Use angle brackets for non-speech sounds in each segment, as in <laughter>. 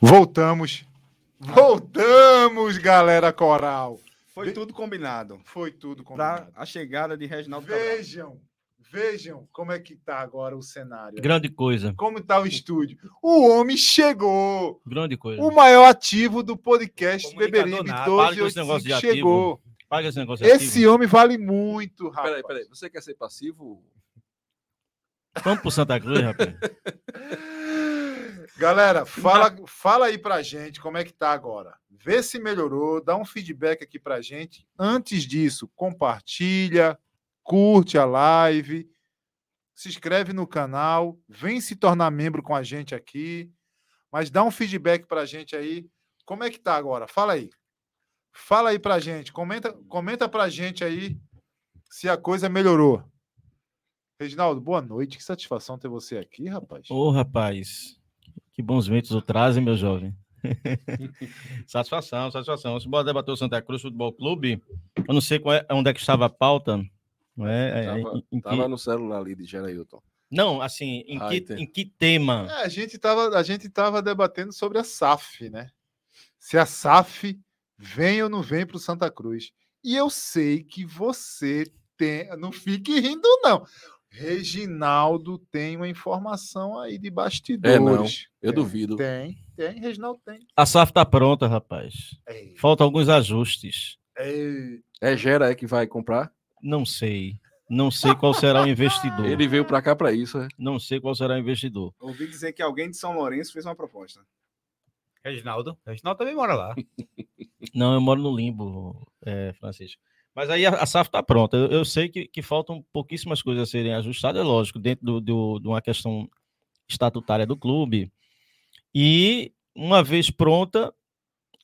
Voltamos. Voltamos, galera coral. Foi Ve- tudo combinado. Foi tudo combinado. a chegada de Reginaldo Cabral. Vejam, vejam como é que tá agora o cenário. Grande coisa. Como tá o estúdio. O homem chegou. Grande coisa. O maior ativo do podcast Beberibe nato. Para com esse negócio 1285 de ativo. chegou. Paga esse negócio Esse homem vale muito, rapaz. Peraí, peraí. Você quer ser passivo? Vamos pro Santa Cruz, rapaz. <laughs> Galera, fala, fala aí pra gente como é que tá agora. Vê se melhorou, dá um feedback aqui pra gente. Antes disso, compartilha, curte a live, se inscreve no canal, vem se tornar membro com a gente aqui, mas dá um feedback pra gente aí. Como é que tá agora? Fala aí. Fala aí pra gente, comenta, comenta pra gente aí se a coisa melhorou. Reginaldo, boa noite. Que satisfação ter você aqui, rapaz. Ô, rapaz. Que bons ventos o trazem, meu jovem. <laughs> satisfação, satisfação. Se bora debater o Santa Cruz Futebol Clube, eu não sei qual é, onde é que estava a pauta. Não, é, é, Tava, em- em que- no celular ali de Gerailton. não assim, em, Ah, que, entendi. em que tema? É, a gente estava a gente tava debatendo sobre a SAF, né? Se a SAF vem ou não vem para o Santa Cruz. E eu sei que você tem, não fique rindo não. Reginaldo tem uma informação aí de bastidores. Eu Tem, duvido. Tem, tem, Reginaldo tem. A SAF tá pronta, rapaz. Ei, Faltam alguns ajustes. ei. É Gera é que vai comprar? Não sei. Não sei qual será o investidor. Ele veio pra cá pra isso, é? Não sei qual será o investidor. Ouvi dizer que alguém de São Lourenço fez uma proposta. Reginaldo. Reginaldo também mora lá. Não, eu moro no limbo, é, Francisco. Mas aí a, a SAF está pronta. Eu, eu sei que, que faltam pouquíssimas coisas a serem ajustadas, é lógico, dentro do, do- de uma questão estatutária do clube. E, uma vez pronta,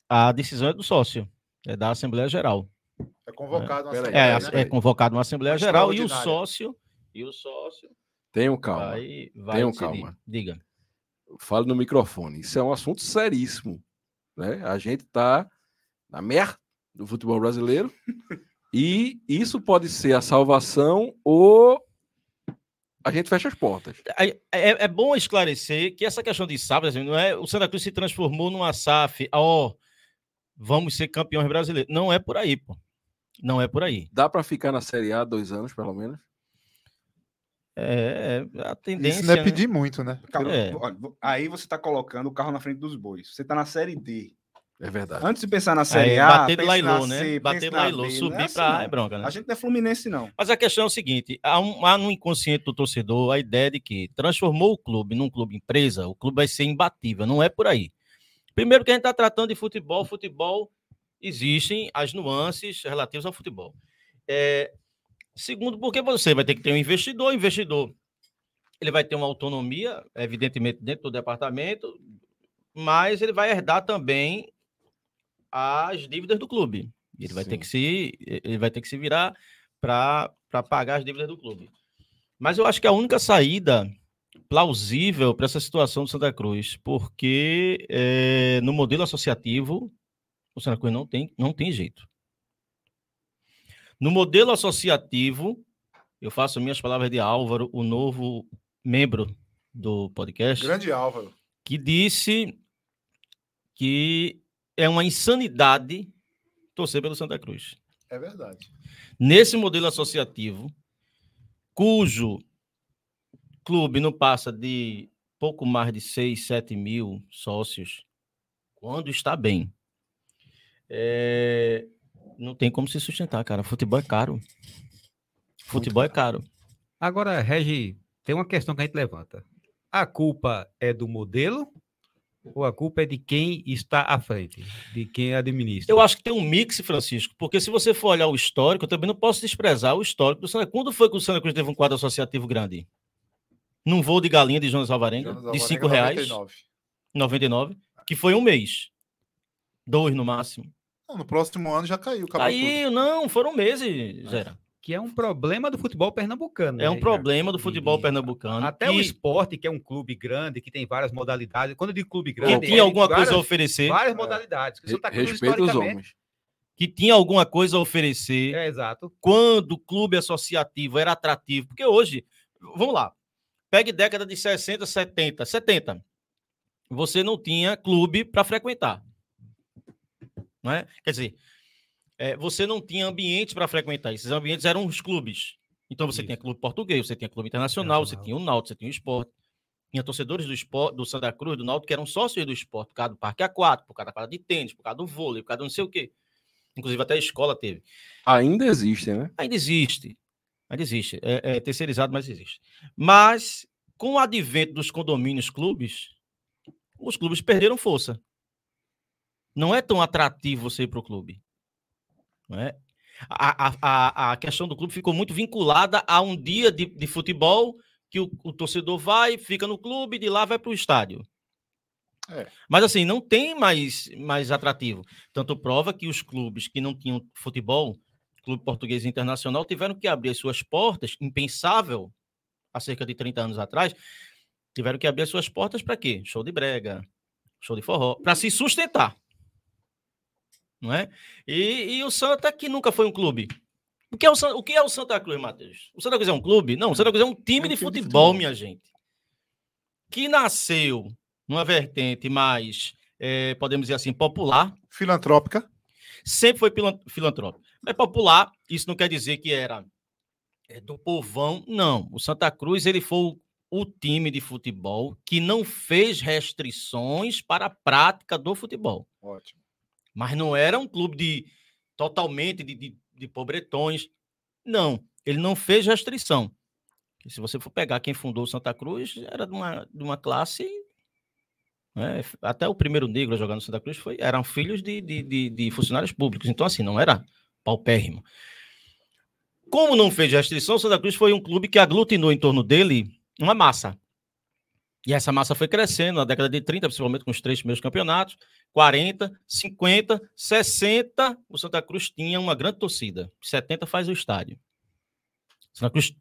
a decisão é do sócio, é da Assembleia Geral. É convocado uma É, assembleia, né? é convocado uma Assembleia Geral e o sócio. E o sócio Tenham calma. vai, vai Tenham decidir. calma. Diga. Fale no microfone. Isso é um assunto seríssimo. Né? A gente tá na merda do futebol brasileiro. E isso pode ser a salvação ou a gente fecha as portas. Aí, É, é bom esclarecer que essa questão de assim, não é o Santa Cruz se transformou numa SAF, ó, vamos ser campeões brasileiros. Não é por aí, pô. Não é por aí. Dá para ficar na Série A dois anos, pelo menos? É, é a tendência. Isso não é né? pedir muito, né? É. olha, aí você está colocando o carro na frente dos bois. Você está na Série D. É verdade. Antes de pensar na Série Aí, A, bater pense Lailô, na né? C, bater na Lailô. Não subir é assim, pra A é bronca, né? A gente não é Fluminense, não. Mas a questão é o seguinte: há, um, há no inconsciente do torcedor a ideia de que transformou o clube num clube empresa, o clube vai ser imbatível. Não é por aí. Primeiro que a gente está tratando de futebol, futebol existem as nuances relativas ao futebol. É, segundo, porque você vai ter que ter um investidor, o investidor ele vai ter uma autonomia, evidentemente, dentro do departamento, mas ele vai herdar também as dívidas do clube. Ele vai ter Sim. que se ele vai ter que se virar para pagar as dívidas do clube. Mas eu acho que a única saída plausível para essa situação do Santa Cruz, porque eh, no modelo associativo o Santa Cruz não tem, não tem jeito. No modelo associativo, eu faço minhas palavras de Álvaro, o novo membro do podcast Grande Álvaro. que disse que é uma insanidade torcer pelo Santa Cruz. É verdade. Nesse modelo associativo, cujo clube não passa de pouco mais de 6, 7 mil sócios, quando está bem, é, não tem como se sustentar, cara. Futebol é caro. Futebol é caro. Agora, Regi, tem uma questão que a gente levanta. A culpa é do modelo ou a culpa é de quem está à frente, de quem administra? Eu acho que tem um mix, Francisco, porque se você for olhar o histórico, eu também não posso desprezar o histórico do Santa Cruz. Quando foi que o Santa Cruz teve um quadro associativo grande? Num voo de galinha de Jonas Alvarenga, Jonas de Alvarenga, 5 reais, 99. 99, que foi um mês. Dois no máximo. Não, no próximo ano já caiu. tudo. Aí, não, foram meses, Zera. Que é um problema do futebol pernambucano. É um né, problema do futebol e pernambucano. Até o que, esporte, que é um clube grande, que tem várias modalidades. Quando eu digo clube que grande, tinha é alguma coisa a várias, oferecer. várias É. modalidades. Que o Re- Santa Cruz, Respeita os homens. Que tinha alguma coisa a oferecer. É, exato. quando o clube associativo era atrativo. Porque hoje, vamos lá, pegue década de 60, 70, 70. você não tinha clube para frequentar. Não é? Quer dizer, é, você não tinha ambiente para frequentar. Esses ambientes eram os clubes. Então você Isso. tinha clube português, você tinha clube internacional, você Internacional. tinha o Náutico, você tinha o Sport. Tinha torcedores do esporte, do Santa Cruz, do Náutico, que eram sócios do esporte, por causa do parque aquático, por causa da quadra de tênis, por causa do vôlei, por causa do não sei o quê. Inclusive até a escola teve. Ainda existem, né? Ainda existe. Ainda existe. É, é terceirizado, mas existe. Mas, com o advento dos condomínios clubes, os clubes perderam força. Não é tão atrativo você ir para o clube. Não é? A, a, a, questão do clube ficou muito vinculada a um dia de, de futebol que o, o torcedor vai, fica no clube, de lá vai para o estádio. É. Mas assim, não tem mais, mais atrativo. Tanto prova que os clubes que não tinham futebol, Clube Português Internacional, tiveram que abrir as suas portas, impensável, há cerca de 30 anos atrás, tiveram que abrir as suas portas para quê? Show de brega, show de forró, para se sustentar. Não é? E, e o Santa, que nunca foi um clube. O que, é o, o que é o Santa Cruz, Matheus? O Santa Cruz é um clube? Não, o Santa Cruz é um time, É um de, time de futebol, futebol. minha gente. Que nasceu numa vertente mais, eh, podemos dizer assim, popular, Filantrópica. sempre foi filantrópico. Mas popular, isso não quer dizer que era é, do povão, não. O Santa Cruz ele foi o, o time de futebol que não fez restrições para a prática do futebol. Ótimo. Mas não era um clube de totalmente de, de, de pobretões. Não, ele não fez restrição. Que se você for pegar quem fundou o Santa Cruz, era de uma, de uma classe. né, Até o primeiro negro a jogar no Santa Cruz foi, eram filhos de, de, de, de funcionários públicos. Então, assim, não era paupérrimo. Como não fez restrição, o Santa Cruz foi um clube que aglutinou em torno dele uma massa. E essa massa foi crescendo na década de 30, principalmente com os três primeiros campeonatos. 40, 50, 60, o Santa Cruz tinha uma grande torcida. 70 faz o estádio. Santa Cruz,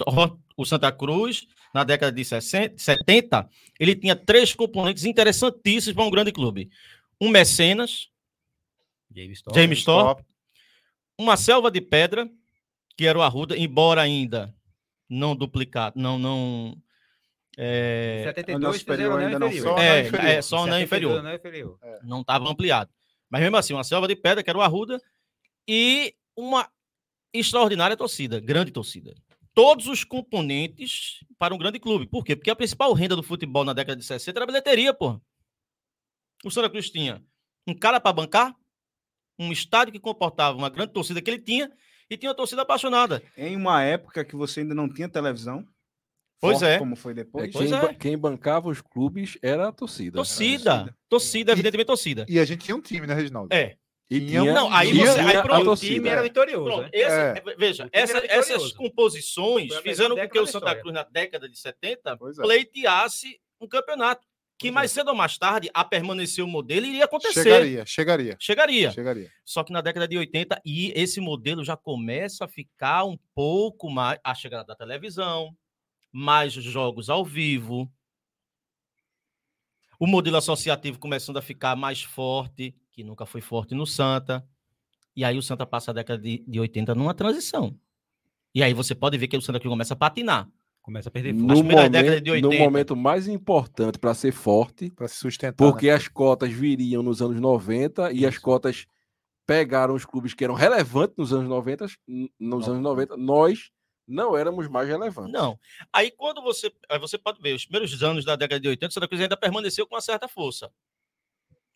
o Santa Cruz, na década de 60, 70, ele tinha três componentes interessantíssimos para um grande clube. Um mecenas, James Storm. James Storm, uma selva de pedra, que era o Arruda, embora ainda não duplicado, não, não. É, 72 Anel superior ainda não inferior. foi. é, inferior. é, só anel 72 inferior. anel inferior. não estava ampliado. Mas mesmo assim, uma selva de pedra, que era o Arruda, e uma extraordinária torcida, grande torcida. Todos os componentes para um grande clube. Por quê? Porque a principal renda do futebol na década de 60 era a bilheteria, pô. O Santa Cruz tinha um cara para bancar, um estádio que comportava uma grande torcida que ele tinha, e tinha uma torcida apaixonada. Em uma época que você ainda não tinha televisão. Pois é. Como foi É, depois. Pois quem, é. quem bancava os clubes era a torcida. Torcida, torcida. torcida, evidentemente torcida. E a gente tinha um time, né, Reginaldo? É. E Tinha- Não, aí tinha você- aí a pronto, o torcida. O time era vitorioso, Pronto, né? essa- É. veja, essa- essas composições a fizeram com que o Santa. Cruz, na década de 70, Pois é. pleiteasse um campeonato. Que mais cedo ou mais tarde, a permanecer o modelo iria acontecer. Chegaria, chegaria. Chegaria. Chegaria. Só que na década de 80, e esse modelo já começa a ficar um pouco mais. A chegada da televisão, mais jogos ao vivo. O modelo associativo começando a ficar mais forte, que nunca foi forte no Santa. E aí o Santa passa a década de, de 80 numa transição. E aí você pode ver que o Santa Cruz começa a patinar. Começa a perder No momento, no 80. momento mais importante para ser forte, Para se sustentar. né? porque as cotas viriam nos anos 90 e as cotas pegaram os clubes que eram relevantes nos anos 90, n- nos anos 90, nós não éramos mais relevantes. Não. Aí quando você. Aí você pode ver, os primeiros anos da década de 80, o Santa Cruz ainda permaneceu com uma certa força.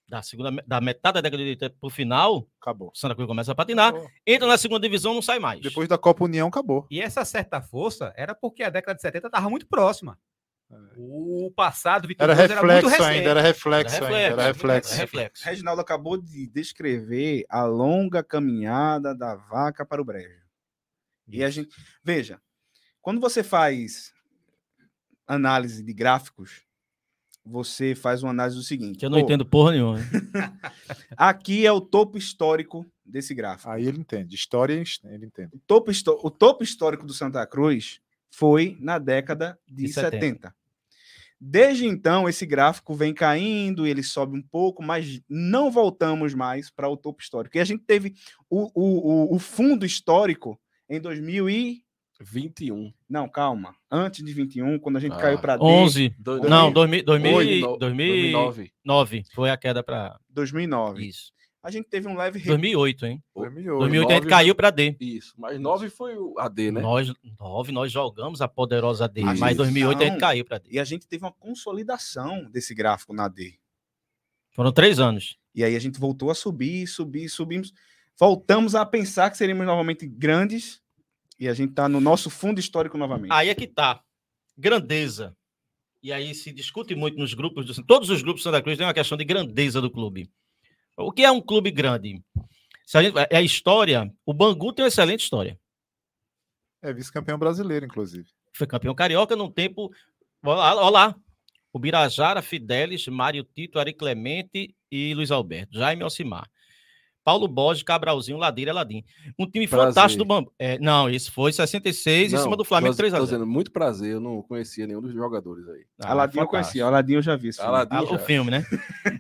Da, segunda, da metade da década de 80 para o final, Acabou. Santa Cruz começa a patinar, Acabou. entra na segunda divisão, não sai mais. Depois da Copa União, acabou. E essa certa força era porque a década de 70 estava muito próxima. O passado Era vitorioso era, muito reflexo recente. ainda, era reflexo Era ainda, era reflexo, reflexo. era reflexo. Reginaldo acabou de descrever a longa caminhada da vaca para o brejo. E a gente. Veja, quando você faz análise de gráficos, você faz uma análise do seguinte. Que eu não pô, entendo porra nenhuma. <laughs> Aqui é o topo histórico desse gráfico. Aí ele entende. História, ele entende. O topo, o topo histórico do Santa Cruz foi na década de, De 70. 70. Desde então, esse gráfico vem caindo, ele sobe um pouco, mas não voltamos mais para o topo histórico. E a gente teve o, o, o, o fundo histórico em 2000 e 21. Não, calma. Antes de 21, quando a gente Ah. caiu para D, 11. Dois- Não, 2000, 2000, 2000, 2009. 2009 foi a queda para 2009. isso. A gente teve um leve re- 2008, hein? 2008. 2008 a gente nove- caiu para D. Isso, mas 9 foi o AD, né? Nós, 9, nós jogamos a poderosa D, A mas gente 2008 a gente não. caiu para D. E a gente teve uma consolidação desse gráfico na D. Foram três anos. E aí a gente voltou a subir, subir, subimos. Voltamos a pensar que seríamos novamente grandes. E a gente está no nosso fundo histórico novamente. Aí é que tá. Grandeza. E aí se discute muito nos grupos do todos os grupos do Santa Cruz tem uma questão de grandeza do clube. O que é um clube grande? Se a gente, é a história. O Bangu tem uma excelente história. É vice-campeão brasileiro, inclusive. Foi campeão carioca num tempo. Olha lá, olha lá. O Birajara, Fidelis, Mário Tito, Ari Clemente e Luiz Alberto. Jaime Alcimar. Paulo Borges, Cabralzinho, Ladeira, Ladim. Um time Prazer. fantástico do Bambu. É, não, esse foi 66 em Não, cima do Flamengo tô- 3 a tô 0 dizendo, muito prazer, eu não conhecia nenhum dos jogadores aí. Ah, Aladim eu conhecia, Aladim eu já vi. esse filme. Aladim Ah, o já. filme, né?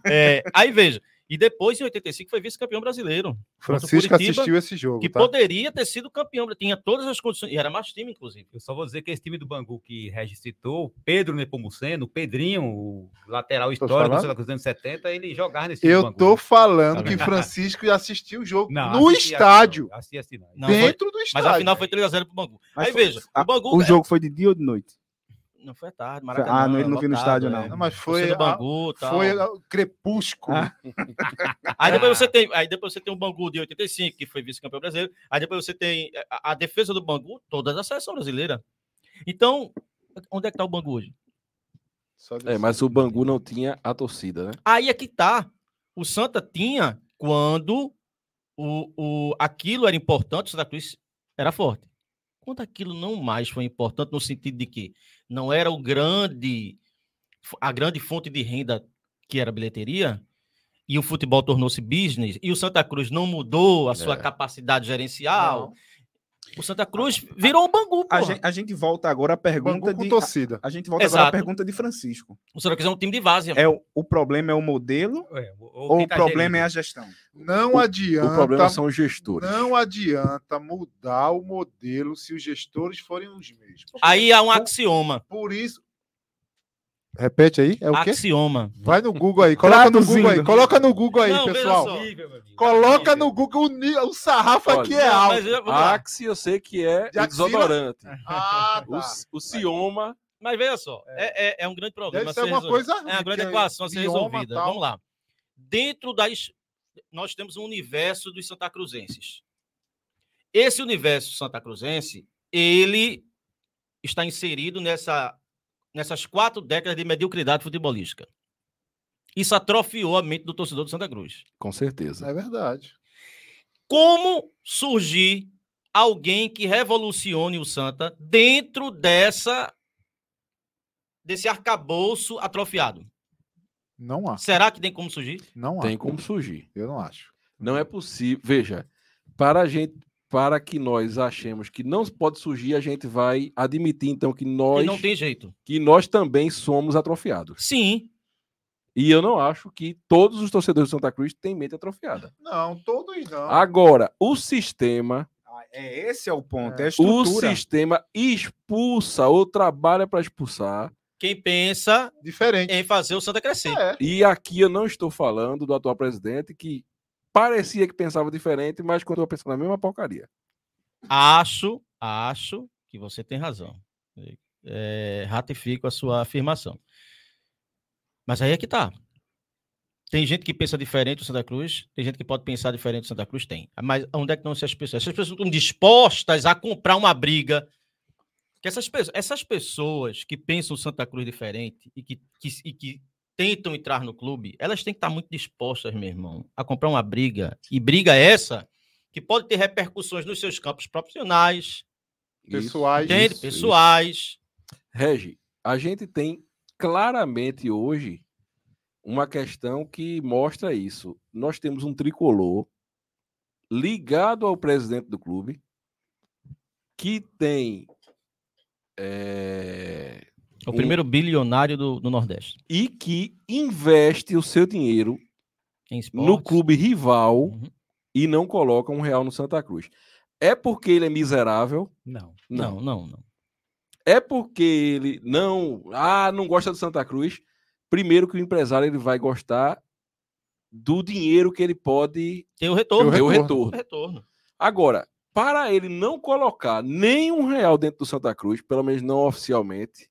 É, aí veja. E depois, em 85, foi vice-campeão brasileiro. Francisco Curitiba, assistiu esse jogo. Que tá? poderia ter sido campeão. Tinha todas as condições. E era mais time, inclusive. Eu só vou dizer que esse time do Bangu que Regis citou, Pedro Nepomuceno, Pedrinho, o lateral histórico do dos anos 70, ele jogava nesse time do Eu Bangu. tô falando Tá que? Francisco assistiu o jogo <laughs> Não, no assisti, estádio. Assisti, assisti, não. Não, foi- dentro do Mas estádio. a final foi 3x0 pro Bangu. Mas aí foi- veja, a- o Bangu. O jogo foi de dia ou de noite? Não foi à tarde, ah, Maracanã. não, ele não viu no estádio, é. não. Não, mas foi, a- Bangu, tal. foi o crepúsculo. Ah. <laughs> Aí depois você tem, aí depois você tem o Bangu de 85, que foi vice-campeão brasileiro. Aí depois você tem a, a defesa do Bangu, toda da seleção brasileira. Então, onde é que tá o Bangu hoje? Só É, mas o Bangu não tinha a torcida, né? Aí é que tá. O Santa tinha quando o, o, aquilo era importante, o Santa Cruz era forte. Quando aquilo não mais foi importante, no sentido de que não era o grande, a grande fonte de renda que era a bilheteria, e o futebol tornou-se business, e o Santa Cruz não mudou a sua É. capacidade gerencial, o Santa Cruz virou um Bangu, A gente, a gente volta agora à pergunta de. torcida. A, a gente volta agora à Exato. pergunta de Francisco. O Santa Cruz é um time de várzea. É o, o problema é o modelo É, ou- o tá problema é a gestão? Não O adianta. problema são os gestores. Não adianta mudar o modelo se os gestores forem os mesmos. Aí há um Por- axioma. Por isso. Repete aí, é o quê? Axioma. Vai no Google aí, coloca no Google aí, coloca no Google aí, Não, pessoal. Coloca no. Google o, o sarrafo Olha, aqui é alto. mas eu- sei que é De desodorante. Ah, O, tá. o Cioma, Mas veja só, é, é, é um grande problema. Deve a ser ser alguma resolvido. coisa É uma grande equação a ser resolvida. tal. Vamos lá. Dentro das. Nós temos um universo dos Santa Cruzenses. Esse universo Santa Cruzense, ele está inserido nessa, nessas quatro décadas de mediocridade futebolística. Isso atrofiou a mente do torcedor do Santa Cruz. com certeza. É verdade. Como surgir alguém que revolucione o Santa dentro dessa desse arcabouço atrofiado? Não há. Será que tem como surgir? Não há. Tem como surgir. Eu não acho. Não é possível. Veja, para a gente, para que nós achemos que não pode surgir, a gente vai admitir então que Que nós, não tem jeito. que nós também somos atrofiados. Sim, E eu não acho que todos os torcedores do Santa Cruz têm mente atrofiada. Não, todos não. Agora, o sistema, Ah, É, esse é o ponto, é, a o sistema expulsa ou trabalha para expulsar. quem pensa Diferente. em fazer o Santa crescer. É. E aqui eu não estou falando do atual presidente que parecia que pensava diferente, mas continua pensando a mesma porcaria. Acho, acho que você tem razão. É, ratifico a sua afirmação. Mas aí é que tá. Tem gente que pensa diferente do Santa Cruz, tem gente que pode pensar diferente do Santa Cruz, tem. Mas onde é que estão essas pessoas? Essas pessoas estão dispostas a comprar uma briga. Que essas, pessoas, essas pessoas que pensam Santa Cruz diferente e que, que, e que tentam entrar no clube, elas têm que estar muito dispostas, meu irmão, a comprar uma briga. E briga essa que pode ter repercussões nos seus campos profissionais, Pessoais. entende? isso, pessoais. Regi, a gente tem claramente hoje uma questão que mostra isso. Nós temos um tricolor ligado ao presidente do clube que tem É o Um- primeiro bilionário do, do Nordeste. e que investe o seu dinheiro Em no clube rival Uhum. e não coloca um real no Santa Cruz. É porque ele é miserável? Não. Não, não, não. É porque ele não, ah, não gosta do Santa Cruz. Primeiro que o empresário ele vai gostar do dinheiro que ele pode Tem o retorno. ter o retorno. retorno. retorno. Agora, para ele não colocar nenhum real dentro do Santa Cruz, pelo menos não oficialmente,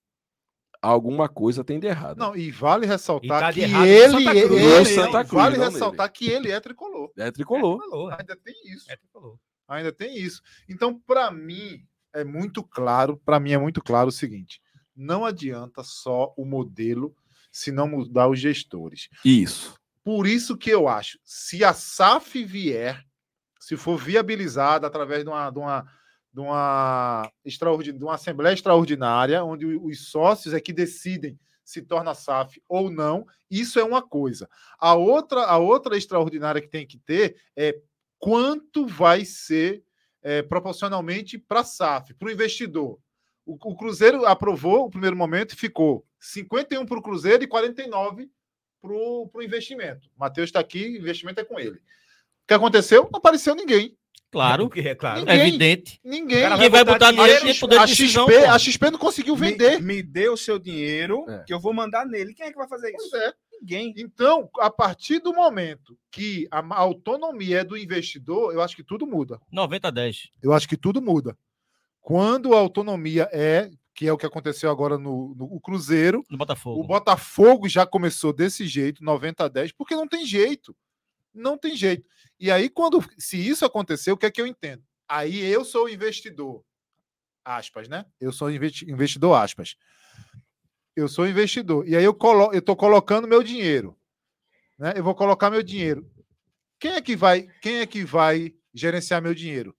alguma coisa tem de errado. Não, e vale ressaltar E tá que ele, Santa ele- Cruz, não ele- no Santa Cruz, vale ressaltar que ele é tricolor. É tricolor. Falou, Ainda tem isso. é, falou. Ainda tem isso. Então, para mim, é muito claro, para mim é muito claro o seguinte: não adianta só o modelo se não mudar os gestores. Isso. Por isso que eu acho, se a SAF vier, se for viabilizada através de uma, de uma, de uma, de uma assembleia extraordinária, onde os sócios é que decidem se torna SAF ou não, isso é uma coisa. A outra, a outra extraordinária que tem que ter é quanto vai ser é, proporcionalmente para SAF, para o investidor. O, Cruzeiro aprovou o primeiro momento e ficou 51 para o Cruzeiro e 49 para o investimento. Matheus está aqui, investimento é com ele. O que aconteceu? Não apareceu ninguém. Claro. É claro. Ninguém- É evidente. Ninguém. cara Ninguém vai botar dinheiro dinheiro A poder de XP, decisão. a. XP não conseguiu vender. Me, me dê o seu dinheiro É. que eu vou mandar nele. Quem é que vai fazer Pois isso? é. Ninguém. Então, a partir do momento que a autonomia é do investidor, eu acho que tudo muda. 90 a 10. Eu acho que tudo muda. Quando a autonomia é, que é o que aconteceu agora no, no o Cruzeiro, No Botafogo. o Botafogo já começou desse jeito, 90 a 10, porque não tem jeito. Não tem jeito. E aí, quando se isso acontecer, o que é que eu entendo? Aí eu sou investidor. Aspas, né? Eu sou investi- investidor, aspas. Eu sou investidor. E aí eu colo eu estou colocando meu dinheiro. Né? Eu vou colocar meu dinheiro. Quem é que vai, quem é que vai gerenciar meu dinheiro?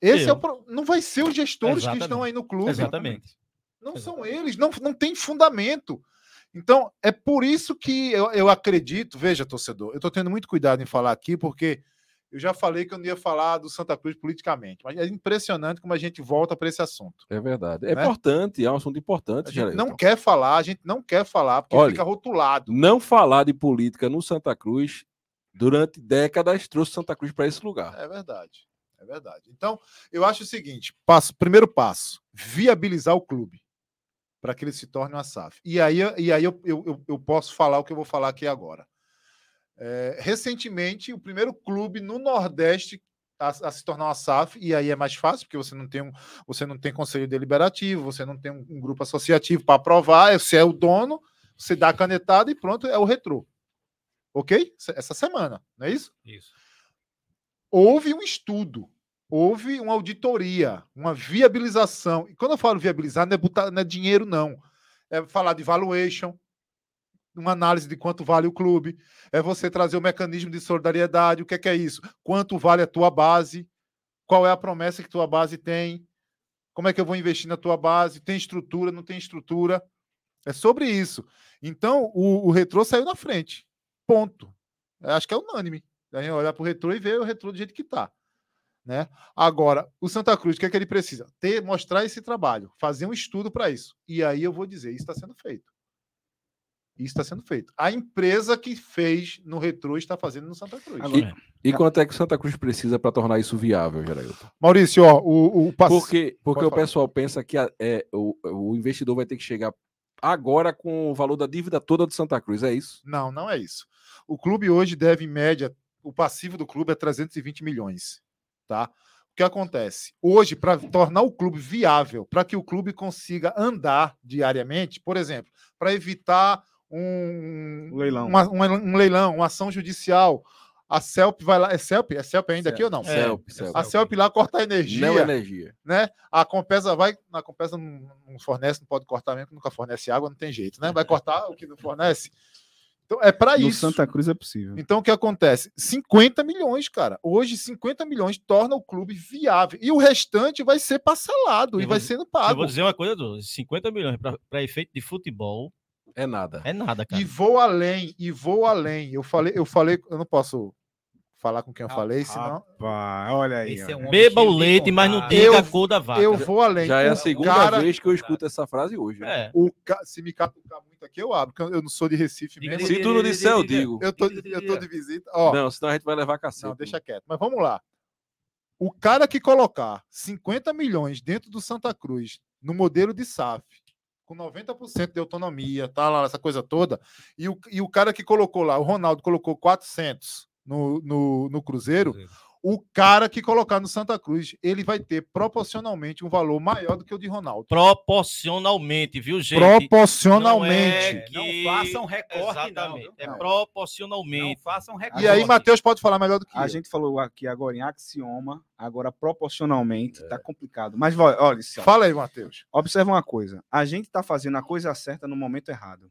Esse é o pro- não vai ser os gestores que estão Exatamente. aí no clube. Exatamente. Não são eles, não, não tem fundamento. Então, é por isso que eu, eu acredito, veja, torcedor, eu estou tendo muito cuidado em falar aqui, porque eu já falei que eu não ia falar do Santa Cruz politicamente, mas é impressionante como a gente volta para esse assunto. É verdade. É Né? importante, é um assunto importante, A gente não quer falar, a gente não quer falar, porque Olha, fica rotulado. Não falar de política no Santa Cruz durante décadas trouxe Santa Cruz para esse lugar. É verdade, é verdade. Então, eu acho o seguinte: passo, primeiro passo, viabilizar o clube para que ele se torne uma SAF. E aí, e aí eu, eu, eu- posso falar o que eu vou falar aqui agora. É, recentemente, o primeiro clube no Nordeste a, a se tornar uma SAF, e aí é mais fácil, porque você não tem um, você não tem conselho deliberativo, você não tem um, um grupo associativo para aprovar, é- você é o dono, você dá a canetada e pronto, é o retrô. Ok? Essa semana, não é isso? Isso. houve um estudo, houve uma auditoria, uma viabilização. E quando eu falo viabilizar, não é, botar, não é dinheiro, não. É falar de valuation, uma análise de quanto vale o clube, é você trazer o mecanismo de solidariedade. O que é, que é isso? Quanto vale a tua base? Qual é a promessa que tua base tem? Como é que eu vou investir na tua base? Tem estrutura, não tem estrutura? É sobre isso. Então, o, o retrô saiu na frente. Ponto. Acho que é unânime. A gente olhar para o retrô e ver o retrô do jeito que está. Né? Agora, o Santa Cruz, o que é que ele precisa? Ter, mostrar esse trabalho, fazer um estudo para isso. E aí eu vou dizer, isso está sendo feito. Isso está sendo feito. A empresa que fez no retrô está fazendo no Santa Cruz. Agora, E quanto é que Santa Cruz precisa para tornar isso viável, Geraldo? Maurício, ó, o, o pass- Porque, porque Pode o falar. pessoal pensa que a- é, o, o investidor vai ter que chegar agora com o valor da dívida toda do Santa Cruz, é isso? Não, não é isso. O clube hoje deve, em média, o passivo do clube é 320 milhões. Tá? O que acontece? Hoje, para tornar o clube viável, para que o clube consiga andar diariamente, por exemplo, para evitar um, Leilão. uma- uma- um leilão, uma ação judicial, a CELP vai lá. É CELP? É CELP ainda aqui ou não? É, Celp, é Celp. A CELP lá corta a energia Não energia. né? A Compesa vai, a Compesa não, fornece, não pode cortar mesmo, nunca fornece água, não tem jeito, né? Vai cortar o que não fornece. Então é para no isso. Santa Cruz é possível. Então o que acontece? 50 milhões, cara. Hoje 50 milhões torna o clube viável e o restante vai ser parcelado Eu e vou vai sendo Eu pago. vou dizer uma coisa, Du, 50 milhões para efeito de futebol É nada. é nada, cara. E vou além, e vou além. Eu falei, eu falei, eu não posso falar com quem eu falei, senão Rapaz, olha aí. É um Beba o leite, mas não diga Eu- a cor da vaca. eu vou além. Já é a segunda cara- vez que eu escuto essa frase hoje. né? É. O ca... Se me catucar muito aqui, eu abro, porque eu não sou de Recife mesmo. Se tu não disser, eu digo. Eu tô, eu tô de visita. Ó, Não, senão a gente vai levar cacete. Não, deixa quieto. Mas vamos lá. O cara que colocar 50 milhões dentro do Santa Cruz, no modelo de SAF, com 90% de autonomia, tá lá, essa coisa toda, e o, e o cara que colocou lá, o Ronaldo colocou 400 no, no, no Cruzeiro, o cara que colocar no Santa Cruz, ele vai ter proporcionalmente um valor maior do que o de Ronaldo. Proporcionalmente, viu, gente? Proporcionalmente. Não, é que... Não façam recorte, não, Exatamente. viu? É Não. proporcionalmente. Não façam recorte. E aí, Matheus pode falar melhor do que A eu. gente falou aqui agora em axioma, agora proporcionalmente, tá complicado. Mas olha, só, Fala aí, Matheus. observa uma coisa. A gente tá fazendo a coisa certa no momento errado.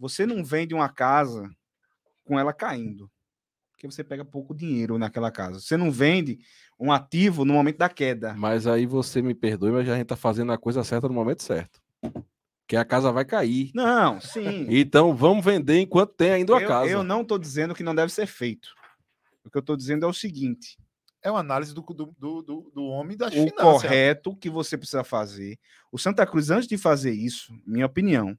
Você não vende uma casa com ela caindo. Porque você pega pouco dinheiro naquela casa. Você não vende um ativo no momento da queda. Mas aí você me perdoe, mas a gente tá fazendo a coisa certa no momento certo. Que a casa vai cair. Não, sim. Então vamos vender enquanto tem ainda a eu, casa. eu não tô dizendo que não deve ser feito. O que eu tô dizendo é o seguinte: É uma análise do, do, do, do- homem das o finanças. correto que você precisa fazer. O Santa Cruz, antes de fazer isso, minha opinião,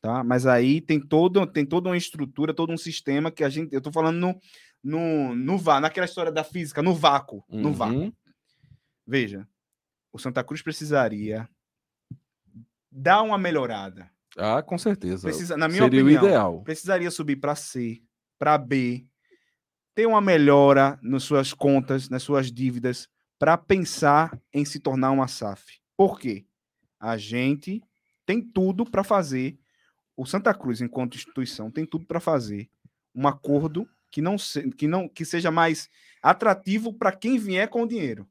tá? Mas aí tem todo, tem toda uma estrutura, todo um sistema que a gente. Eu tô falando no, no, no vá, naquela história da física, no vácuo. No vácuo. Uhum. Veja, o Santa Cruz precisaria dar uma melhorada. Ah, com certeza. Precisa, na minha Seria opinião, o ideal. precisaria subir para C, para B, ter uma melhora nas suas contas, nas suas dívidas, para pensar em se tornar uma SAF. Por quê? A gente tem tudo para fazer. O Santa Cruz, enquanto instituição, tem tudo para fazer um acordo que não, se- que não que seja mais atrativo para quem vier com o dinheiro.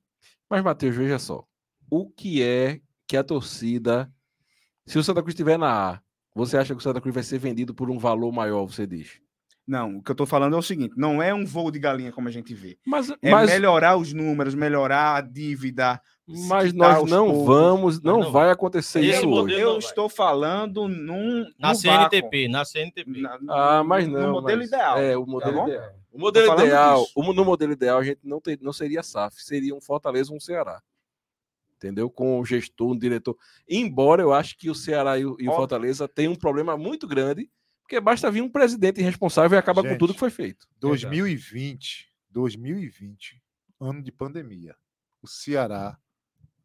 Mas, Matheus, veja só. O que é que a torcida. Se o Santa Cruz estiver na A, você acha que o Santa Cruz vai ser vendido por um valor maior, você diz? Não, o que eu estou falando é o seguinte: não é um voo de galinha como a gente vê. Mas, É mas, melhorar os números, melhorar a dívida. Mas nós não poucos. vamos, não, não vai acontecer isso hoje. Eu estou falando num. Na no CNTP, na CNTP. vácuo, na- Ah, mas no não. modelo mas- ideal. É, o modelo bom? ideal. O modelo ideal, disso. no modelo ideal, a gente não, ter, não seria SAF, seria um Fortaleza ou um Ceará. Entendeu? Com o gestor, um diretor. Embora eu acho que o Ceará e o, e o. Fortaleza tenham um problema muito grande, porque basta vir um presidente irresponsável e acaba com Gente. tudo que foi feito. 2020, 2020, ano de pandemia. O Ceará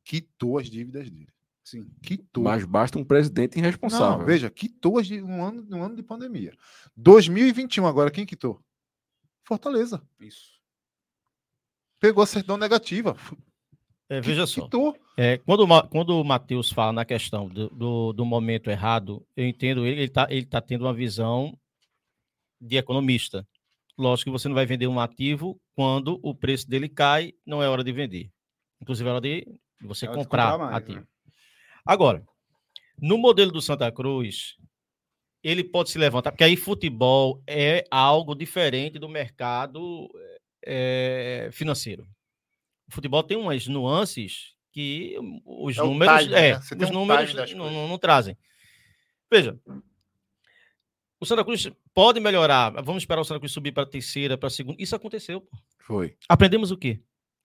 quitou as dívidas dele. Sim. Quitou. Mas basta um presidente irresponsável. Não, veja, quitou as dívidas um ano, um ano de pandemia. 2021 agora, quem quitou? Fortaleza. Isso. Pegou a certidão negativa. É, veja só. Quitou. É, quando, quando o Matheus fala na questão do, do, do momento errado, eu entendo ele, ele está ele tá tendo uma visão de economista. Lógico que você não vai vender um ativo quando o preço dele cai, não é hora de vender. Inclusive, é hora de você É comprar, comprar mais, ativo. né? Agora, no modelo do Santa Cruz, ele pode se levantar, porque aí futebol é algo diferente do mercado eh, financeiro. O futebol tem umas nuances que os É números, timing, é, né? Os um números não, não- não trazem. Veja, o Santa Cruz pode melhorar. Vamos esperar o Santa Cruz subir para a terceira, para a segunda. Isso aconteceu. Foi. Aprendemos o quê?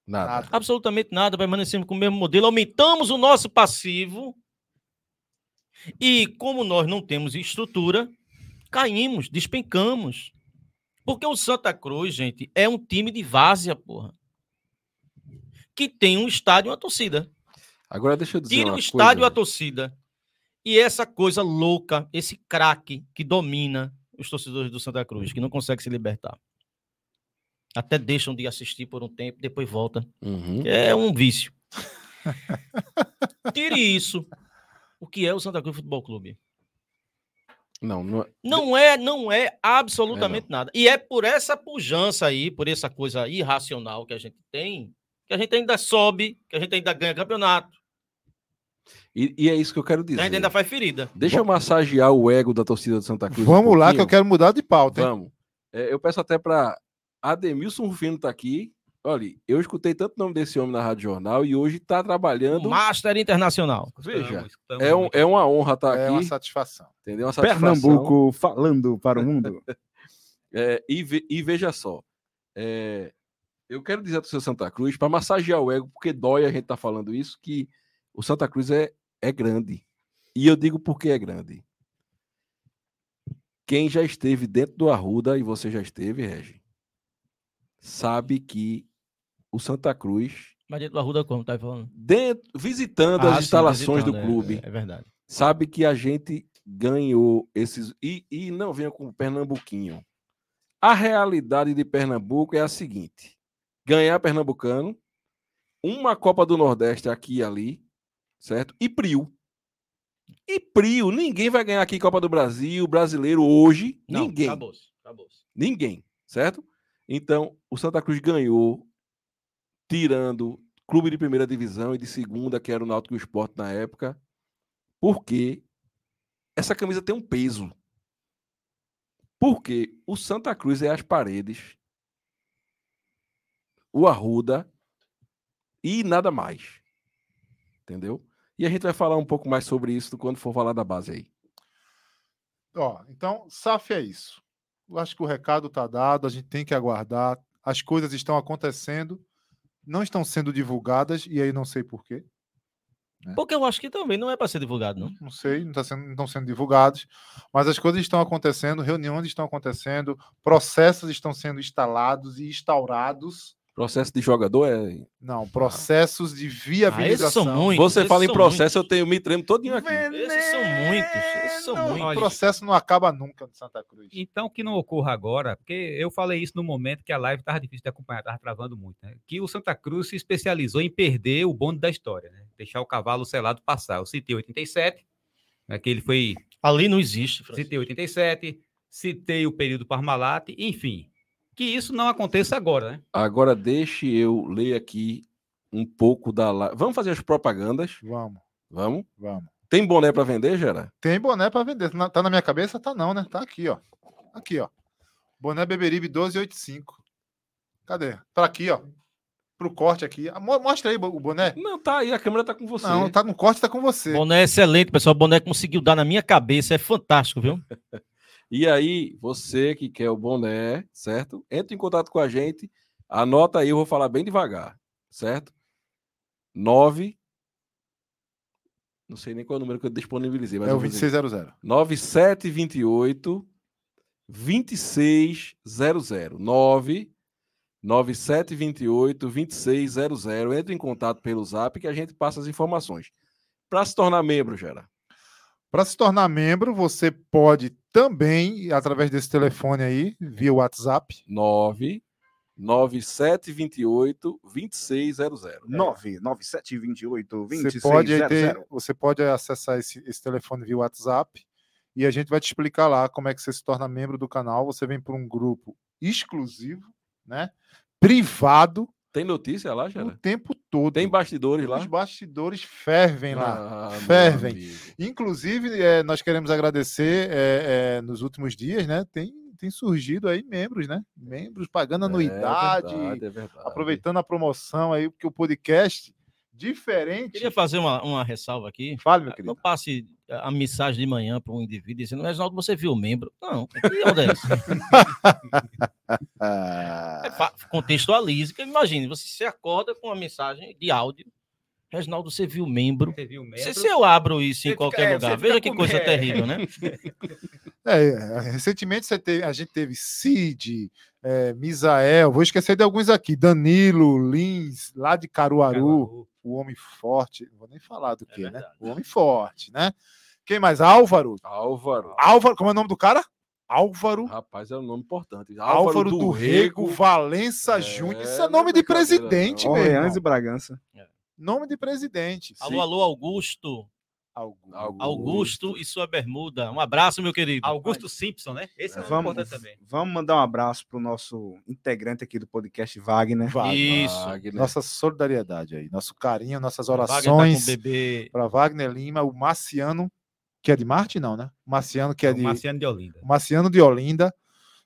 Nada. Nada. Absolutamente nada, permanecemos com o mesmo modelo, aumentamos o nosso passivo e, como nós não temos estrutura, caímos, despencamos. Porque o Santa Cruz, gente, é um time de várzea, porra. Que tem um estádio e uma torcida. Agora deixa eu dizer Tira uma o estádio e a torcida. E essa coisa louca, esse craque que domina os torcedores do Santa Cruz, que não consegue se libertar. Até deixam de assistir por um tempo, depois volta. Uhum. É um vício. Tire isso. O que é o Santa Cruz Futebol Clube? Não, não é- Não é, não é absolutamente nada. E é por essa pujança aí, por essa coisa irracional que a gente tem, que a gente ainda sobe, que a gente ainda ganha campeonato, E, e é isso que eu quero que a gente dizer. ainda faz ferida. Deixa eu massagear o ego da torcida do Santa Cruz. um Vamos lá, que eu quero mudar de pauta. hein? Vamos. É, eu peço até para Ademilson Rufino tá aqui. Olha, eu escutei tanto o nome desse homem na Rádio Jornal e hoje está trabalhando. O Master Internacional. Veja, Estamos É, um- é uma honra estar É uma aqui. satisfação. Entendeu? Uma satisfação. Pernambuco falando para o mundo. <laughs> É, e, ve- e veja só. é, eu quero dizer para o seu Santa Cruz, para massagear o ego, porque dói a gente estar falando isso, que o Santa Cruz é, é grande. E eu digo por que é grande. Quem já esteve dentro do Arruda, e você já esteve, Regi, sabe que o Santa Cruz, Mas dentro do Arruda como, tá falando? dentro, visitando Ah, as sim, instalações do visitando, é- clube, É, verdade. sabe que a gente ganhou esses. E, e não venha com o Pernambuquinho. A realidade de Pernambuco é a seguinte: ganhar Pernambucano, uma Copa do Nordeste aqui e ali, certo? E Prio. E Prio, ninguém vai ganhar aqui Copa do Brasil, brasileiro hoje. Não, ninguém. Acabou-se. Acabou-se. Ninguém, certo? Então, o Santa Cruz ganhou, tirando clube de primeira divisão e de segunda, que era o Náutico e o Sport na época, porque essa camisa tem um peso. Porque o Santa Cruz é as paredes, o Arruda e nada mais. Entendeu? E a gente vai falar um pouco mais sobre isso quando for falar da base aí. Ó, então, SAF é isso. Eu acho que o recado está dado, a gente tem que aguardar. As coisas estão acontecendo, não estão sendo divulgadas, e aí não sei porquê. Porque eu acho que também não é para ser divulgado, não. Não sei, não, tá sendo, não estão sendo divulgados, mas as coisas estão acontecendo, reuniões estão acontecendo, processos estão sendo instalados e instaurados. Processo de jogador é. Não, processos de Ah, esses viabilização. são muitos. Você fala em processo, eu muitos. tenho me tremo todinho aqui. Esses são muitos. Esses são Não, muitos. O processo não acaba nunca no Santa Cruz. Então, que não ocorra agora, porque eu falei isso no momento que a live estava difícil de acompanhar, estava travando muito, né? Que o Santa Cruz se especializou em perder o bonde da história, né? Deixar o cavalo selado passar. Eu citei 87, né, que ele foi. Ali não existe. Francisco. Citei 87, citei o período Parmalat, enfim. Que isso não aconteça agora, né? Agora deixe eu ler aqui um pouco da live. Vamos fazer as propagandas? Vamos, Vamos. vamos. Tem boné para vender, Gera? Tem boné para vender. Tá na minha cabeça? Tá não, né? Tá aqui, ó. Aqui, ó. Boné Beberibe 1285. Cadê? Tá aqui, ó. Pro corte aqui. Ah, mo- Mostra aí o boné. Não, tá aí, a câmera tá com você. Não, tá no corte, tá com você. Boné é excelente, pessoal. O boné conseguiu dar na minha cabeça. É fantástico, viu? <laughs> E aí, você que quer o boné, certo? Entre em contato com a gente. Anota aí, eu vou falar bem devagar, certo? 9 Não sei nem qual é o número que eu disponibilizei, mas É o vou dizer. 2600. 9728 2600 9 9728 2600 entre em contato pelo Zap que a gente passa as informações. Para se tornar membro, Gera. Para se tornar membro, você pode também, através desse telefone aí, via WhatsApp, 9 9728 2600. 99728 você pode, aí 2600. ter, você pode acessar esse, esse telefone via WhatsApp e a gente vai te explicar lá como é que você se torna membro do canal. Você vem para um grupo exclusivo, né? Privado, Tem notícia lá, o Gera? tempo todo. Tem bastidores lá? Os bastidores fervem lá. Ah, fervem. Inclusive, eh, nós queremos agradecer eh, eh, nos últimos dias, né? Tem, tem surgido aí membros, né? Membros pagando anuidade, É verdade, é verdade. aproveitando a promoção aí, porque o podcast diferente. Queria fazer uma, uma ressalva aqui. Fale, meu Não querido. passe a mensagem de manhã para um indivíduo dizendo, Reginaldo, você viu o membro? Não, que onda é essa? <laughs> É, Contextualize, que imagine, você se acorda com uma mensagem de áudio. Reginaldo, você viu o membro? Você viu o Se, membro? se eu abro isso Você em fica- qualquer é, lugar, veja fica que coisa medo. terrível, né? É, recentemente você teve- a gente teve Cid, é, Misael, vou esquecer de alguns aqui, Danilo, Lins, lá de Caruaru, Caruaru. o homem forte, não vou nem falar do É que, né? O homem forte, né? Quem mais? Álvaro. Álvaro. Álvaro, como é o nome do cara? Álvaro. Rapaz, é um nome importante. Álvaro do Rego, Valença É, Júnior. Isso é é nome de presidente, meu Orleans e Bragança. Nome de presidente. Alô, alô, Augusto. Augusto. Augusto. Augusto e sua bermuda. Um abraço, meu querido. Augusto Simpson, né? Esse é, Vamos, importante também. vamos mandar um abraço pro nosso integrante aqui do podcast, Wagner. Wagner. Isso. Wagner. Nossa solidariedade aí, nosso carinho, nossas Wagner tá com orações o bebê. para Wagner Lima, o Marciano, que é de Marte, não, né? O Marciano, que é O de Marciano de Olinda. o Marciano de Olinda,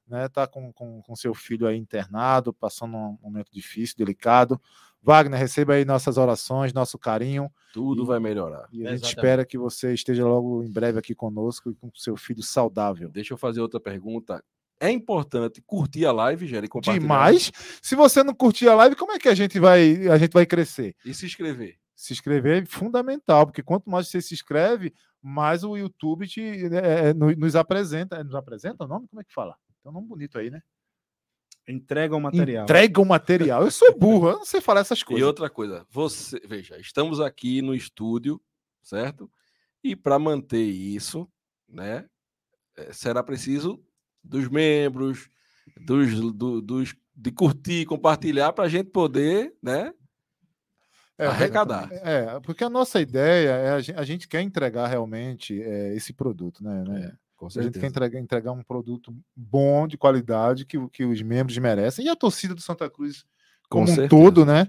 né? Tá com, com, com seu filho aí internado, passando um momento difícil, delicado. Wagner, receba aí nossas orações, nosso carinho. Tudo vai melhorar. E a gente Exatamente. espera que você esteja logo em breve aqui conosco e com seu filho saudável. Deixa eu fazer outra pergunta. É importante curtir a live, e compartilhar. Demais. Se você não curtir a live, como é que a gente vai, a gente vai crescer? E se inscrever. Se inscrever é fundamental, porque quanto mais você se inscreve, mais o YouTube te, né, é, no- nos apresenta. é, Nos apresenta o nome? Como é que fala? Tem um nome bonito aí, né? Entrega o material. Entrega o material. Eu sou burro, eu não sei falar essas <laughs> E coisas. outra coisa, você, veja, estamos aqui no estúdio, certo? E para manter isso, né, eh, será preciso dos membros, dos, do- dos de curtir, compartilhar para a gente poder, né? É, arrecadar. É, porque a nossa ideia é a gen- a gente, quer entregar realmente é, esse produto, né? né? Com a gente quer certeza. entregar, entregar um produto bom, de qualidade, que, que os membros merecem. E a torcida do Santa Cruz Com como um certeza. todo, né?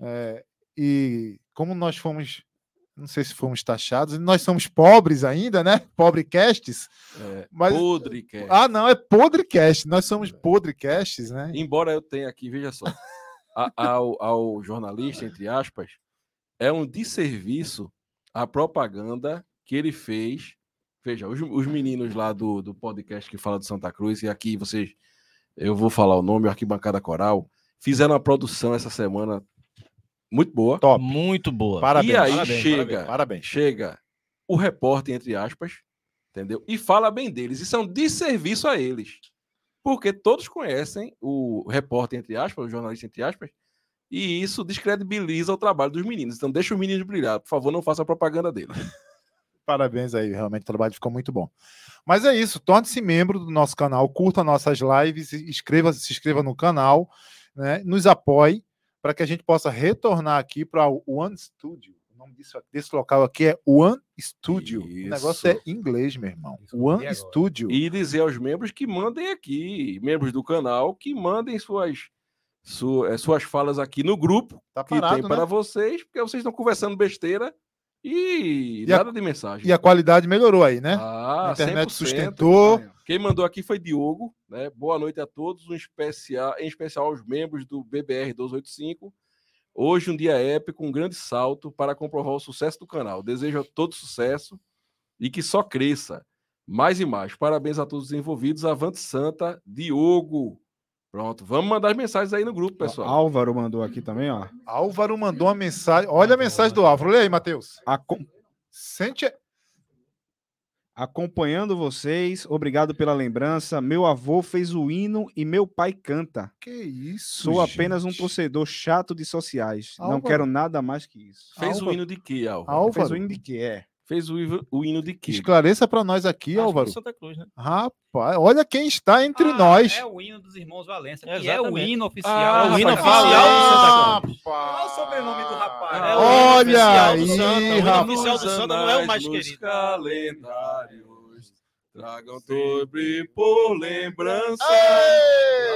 É, e como nós fomos, não sei se fomos taxados, nós somos pobres ainda, né? Pobrecasts. É, Mas- podre, que é. Ah, não, é podrecast. Nós somos podrecasts, né? Embora eu tenha aqui, veja só, a- ao, ao jornalista, entre aspas, é um desserviço a propaganda que ele fez. Veja, os, os meninos lá do, do podcast que fala do Santa Cruz, e aqui vocês, eu vou falar o nome, o Arquibancada Coral, fizeram uma produção essa semana muito boa. Top. Muito boa. Parabéns. e aí parabéns, chega, Parabéns. chega o repórter, entre aspas, entendeu? E fala bem deles. Isso é um desserviço a eles. Porque todos conhecem o repórter, entre aspas, o jornalista, entre aspas, e isso descredibiliza o trabalho dos meninos. Então deixa os meninos brilhar. Por favor, não faça propaganda deles. <laughs> Parabéns aí, realmente o trabalho ficou muito bom. Mas é isso, torne-se membro do nosso canal, curta nossas lives, inscreva, se inscreva no canal, né? Nos apoie para que a gente possa retornar aqui para o One Studio. Nome disso, desse local aqui é One Studio. O negócio é Isso. inglês, meu irmão. Isso One agora. Studio. E dizer aos membros que mandem aqui, membros do canal, que mandem suas, su- eh, suas falas aqui no grupo Tá que tem parado, para né? vocês, porque vocês estão conversando besteira e, E a- nada de mensagem. E a qualidade melhorou aí, né? Ah, a internet 100%. sustentou. Quem mandou aqui foi Diogo, né? Boa noite a todos, um especial, em especial aos membros do BBR 285. Hoje um dia épico, um grande salto para comprovar o sucesso do canal. Desejo a todos sucesso e que só cresça mais e mais. Parabéns a todos os envolvidos. Avante Santa, Diogo. Pronto, vamos mandar as mensagens aí no grupo, pessoal. Álvaro mandou aqui também, ó. Álvaro mandou uma mensagem. Olha a mensagem do Álvaro. Lê aí, Matheus. Acom- Sente. Acompanhando vocês, obrigado pela lembrança. Meu avô fez o hino e meu pai canta. Que isso? Sou apenas um gente? torcedor chato de sociais. Não quero nada mais que isso. Fez o hino de quê, Álvaro? Álvaro. Fez o hino de quê? É. Fez o, hino- o hino de quê? Esclareça para nós aqui, Acho que é Álvaro. Santa Cruz, né? Rapaz, olha quem está entre Ah, nós. É o hino dos irmãos Valença, que é o hino oficial. Ah, o hino oficial do Santa Cruz. Qual é o sobrenome do rapaz? É o Olha hino oficial do aí, Santa. O hino rapaz. oficial do Santa não é o mais querido. Tragam sobre por lembrança.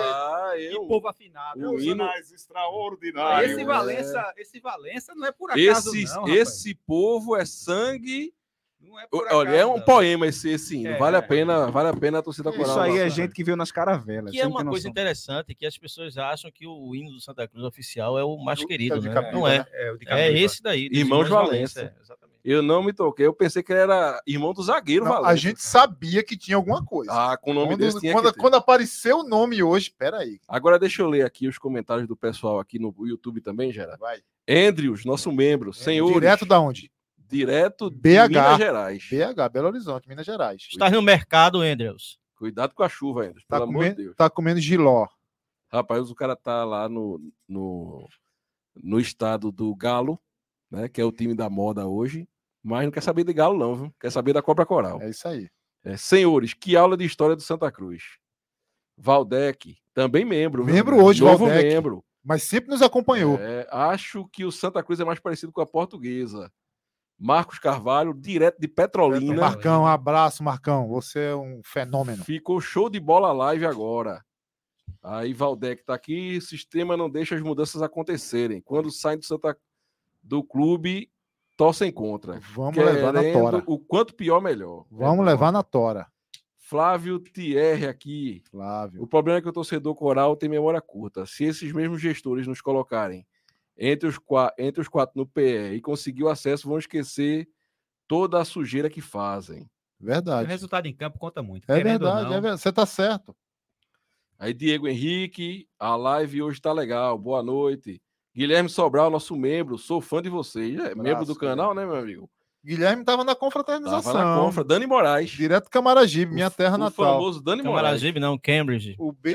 Ah, Que eu. povo afinado. O hino, extraordinários. Esse é. Valença, esse Valença não é por acaso, esse, não, rapaz. esse povo é sangue. Não é por Olha, é acaso, um não. poema esse, esse hino. É. Vale a pena, vale a pena a torcida coral. Isso aí é gente que veio nas caravelas. Que é uma coisa interessante, que as pessoas acham que o hino do Santa Cruz oficial é o mais Do- querido, de né? Não é. É, o de É esse daí. Irmãos Valença, Valença. É. Eu não me toquei, eu pensei que ele era irmão do zagueiro Não, a gente sabia que tinha alguma coisa. Ah, com o nome quando, desse tinha quando, quando apareceu o nome hoje, peraí. Agora deixa eu ler aqui os comentários do pessoal aqui no YouTube também, Gerard. Vai. Andrews, nosso membro, senhores. Direto da onde? Direto de BH. Minas Gerais. BH, Belo Horizonte, Minas Gerais. Estás no mercado, Andrews. Cuidado com a chuva, Andrews, Tá pelo amor de comendo, Deus. tá comendo giló. Rapaz, o cara tá lá no, no, no estado do Galo, né? Que é o time da moda hoje. Mas não quer saber de Galo, não, viu? Quer saber da Cobra Coral. É isso aí. É, senhores, que aula de história do Santa Cruz. Valdec, também membro. viu? Membro hoje, Novo Valdec. membro. Mas sempre nos acompanhou. É, acho que o Santa Cruz é mais parecido com a portuguesa. Marcos Carvalho, direto de Petrolina. Marcão, um abraço, Marcão. Você é um fenômeno. Ficou show de bola live agora. Aí Valdec tá aqui, sistema não deixa as mudanças acontecerem. Quando saem do Santa do clube, torcem contra. Vamos levar na tora. O quanto pior, melhor. Vamos É, levar na tora. Flávio Thierry aqui. Flávio. O problema é que o torcedor coral tem memória curta. Se esses mesmos gestores nos colocarem entre os, entre os quatro no PE e conseguir o acesso, vão esquecer toda a sujeira que fazem. O Verdade. resultado em campo conta muito. É verdade, é verdade. Você tá certo. Aí, Diego Henrique, a live hoje tá legal. Boa noite. Guilherme Sobral, nosso membro, sou fã de vocês. É membro do canal, né, meu amigo? Guilherme tava na confraternização. Tava na confra. Dani Moraes. Direto Camaragibe, minha terra o natal. famoso Dani Moraes. Camaragibe, não, Cambridge. O, be-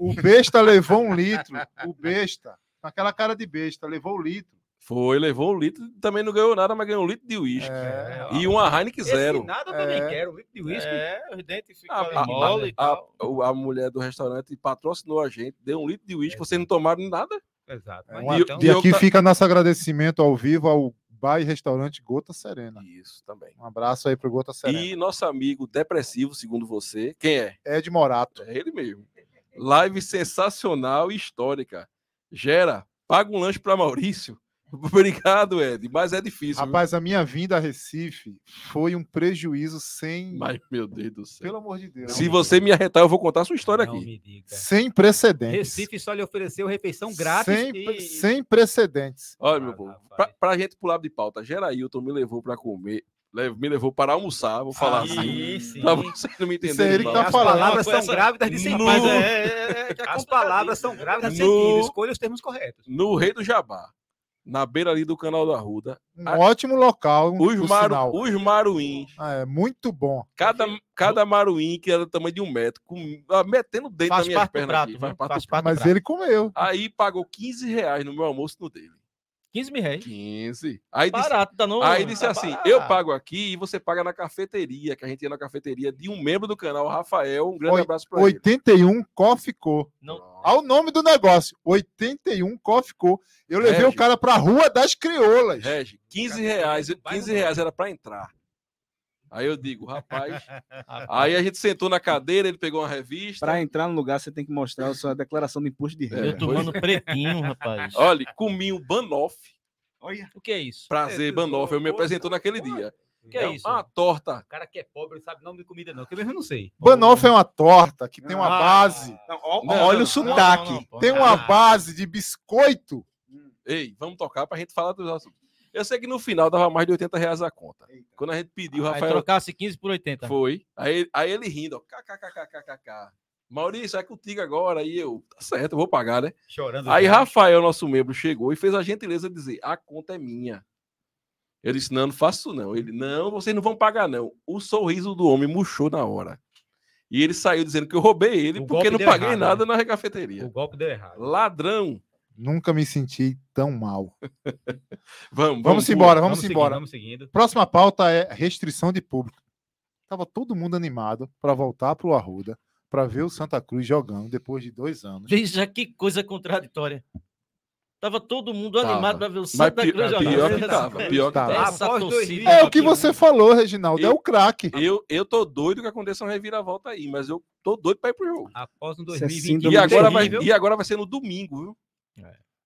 o- o besta levou um <laughs> litro. O besta, com aquela cara de besta, levou o litro. Foi, levou um litro. Também não ganhou nada, mas ganhou um litro de uísque. É, E uma Heineken Esse zero. nada eu também É. quero. um litro de uísque. É, os dentes ficam A, ali a- mole e a- tal. o- a mulher do restaurante patrocinou a gente, deu um litro de uísque, vocês não tomaram nada? Exato. É, Mas então, e aqui tá- fica nosso agradecimento ao vivo ao bar e restaurante Gota Serena. Isso também. Um abraço aí pro Gota Serena. E nosso amigo depressivo, segundo você, quem é? Ed Morato. É ele mesmo. Live sensacional e histórica. Gera, paga um lanche para Maurício. <laughs> Obrigado, Ed, mas é difícil. viu? Rapaz, a minha vinda a Recife foi um prejuízo sem. Mas, meu Deus do céu. Pelo amor de Deus. Se você me arretar, eu vou contar a sua história não aqui. me diga. Sem precedentes. Recife só lhe ofereceu refeição grátis. Sem, e- sem precedentes. Olha, meu Ah, povo, pra, pra gente pular de pauta, Gerailton me levou para comer, me levou para almoçar, vou falar Ah, assim. sim. Pra vocês não me Isso é ele que tá As falando. palavras são essa- grávidas de sentido. Mas é, é, é, é As palavras são grávidas de No- sentido. Escolha os termos corretos. No Rei do Jabá, na beira ali do canal da Ruda, Um Ah, ótimo local. os, maru, os maruins, Ah, é muito bom. cada, cada maruim que era do tamanho de um metro, com, ah, metendo dentro Faz das minhas parte do pernas prato, aqui. Faz parte Faz parte Mas prato. ele comeu. Aí pagou 15 reais no meu almoço no dele. 15 mil reais. 15. Aí disse, Barato, tá no... aí disse tá assim: barato. eu pago aqui e você paga na cafeteria, que a gente ia na cafeteria de um membro do canal, Rafael. Um grande Oi- abraço para ele. 81 Coffee Co. Não, Ao nome do negócio. 81 Coffee Co. Eu levei Regi. o cara pra Rua das Crioulas. Regi, 15 reais, 15 reais era para entrar. Aí eu digo, <laughs> rapaz. aí a gente sentou na cadeira, ele pegou uma revista. Para entrar no lugar, você tem que mostrar a sua declaração de imposto de renda. eu tomando pretinho, rapaz. Olha, comi um banoff. Olha, O que é isso? Prazer, É, banoff. Eu me apresentou naquele pô. dia. O que é isso? Uma torta. O cara que é pobre não sabe nome de comida, não. Que eu mesmo não sei. Banoff é uma torta que tem uma Ah, base. Não, ó- Não, olha não, o sotaque. Tem uma Ah, base de biscoito. Ei, vamos tocar pra gente falar dos assuntos. Eu sei que no final dava mais de 80 reais a conta. Quando a gente pediu, o Aí Rafael trocasse 15 por 80. foi. Aí, aí ele rindo, ó. KKKKKK. Maurício, é contigo agora. Aí eu, tá certo, eu vou pagar, né? Chorando. Aí. Rafael, nosso membro, chegou e fez a gentileza de dizer: a conta é minha. Eu disse: não, não faço não. Ele: não, vocês não vão pagar, não. O sorriso do homem murchou na hora. E ele saiu dizendo que eu roubei ele O porque não paguei errado, nada né? na cafeteria. O golpe deu errado. Ladrão. Nunca me senti tão mal. <laughs> Vamos, Vamos pro- embora, vamos seguindo, embora. Vamos seguindo. Próxima pauta é restrição de público. Tava todo mundo animado para voltar pro Arruda, para ver o Santa Cruz jogando depois de dois anos. Veja que coisa contraditória. Tava todo mundo Tava. animado para ver o Mas Santa pi- Cruz pior jogando. que tava, <laughs> pior que Tava. Essa torcida 2000. É o que aqui, você falou, Reginaldo. É o craque. Eu, eu tô doido que aconteça uma reviravolta aí, mas eu tô doido pra ir pro jogo. Após um Isso é 2020. síndrome E agora, vai, e agora vai ser no domingo, viu?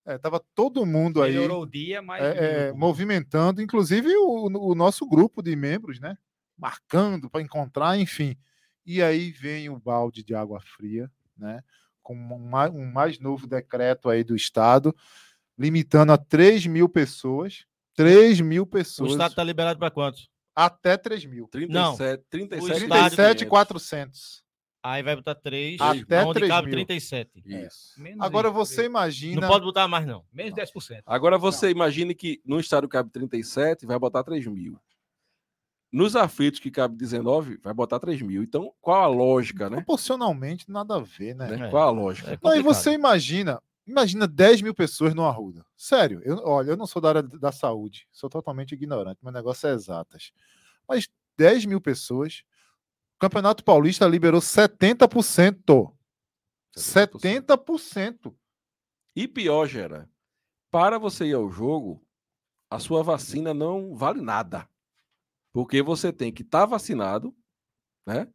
É, tava todo mundo aí Melhorou o dia, mas. é, é, movimentando, inclusive o, o nosso grupo de membros, né? Marcando para encontrar, enfim. E aí vem o balde de água fria, né? Com um um mais novo decreto aí do Estado, limitando a 3 mil pessoas. 3 mil O pessoas. estado tá liberado para quantos? Até 3 mil. 37, 37, estádio- 37,400. Aí vai botar 3, Até onde 3 cabe mil. 37. Isso. Menos Agora isso, você imagina. Não pode botar mais, não. Menos 10%. Agora você imagine que no estádio cabe 37, vai botar 3 mil. Nos aflitos que cabe 19, vai botar 3 mil. Então, qual a lógica, né? Proporcionalmente, nada a ver, né? É. Qual a lógica? É Não, e complicado. você imagina, imagina 10 mil pessoas no Arruda. Sério, eu, olha, eu não sou da área da saúde, sou totalmente ignorante, meu negócio é exatas. Mas 10 mil pessoas, o Campeonato Paulista liberou 70%. 70%. E pior, Gera, para você ir ao jogo, a sua vacina não vale nada. Porque você tem que estar vacinado, né?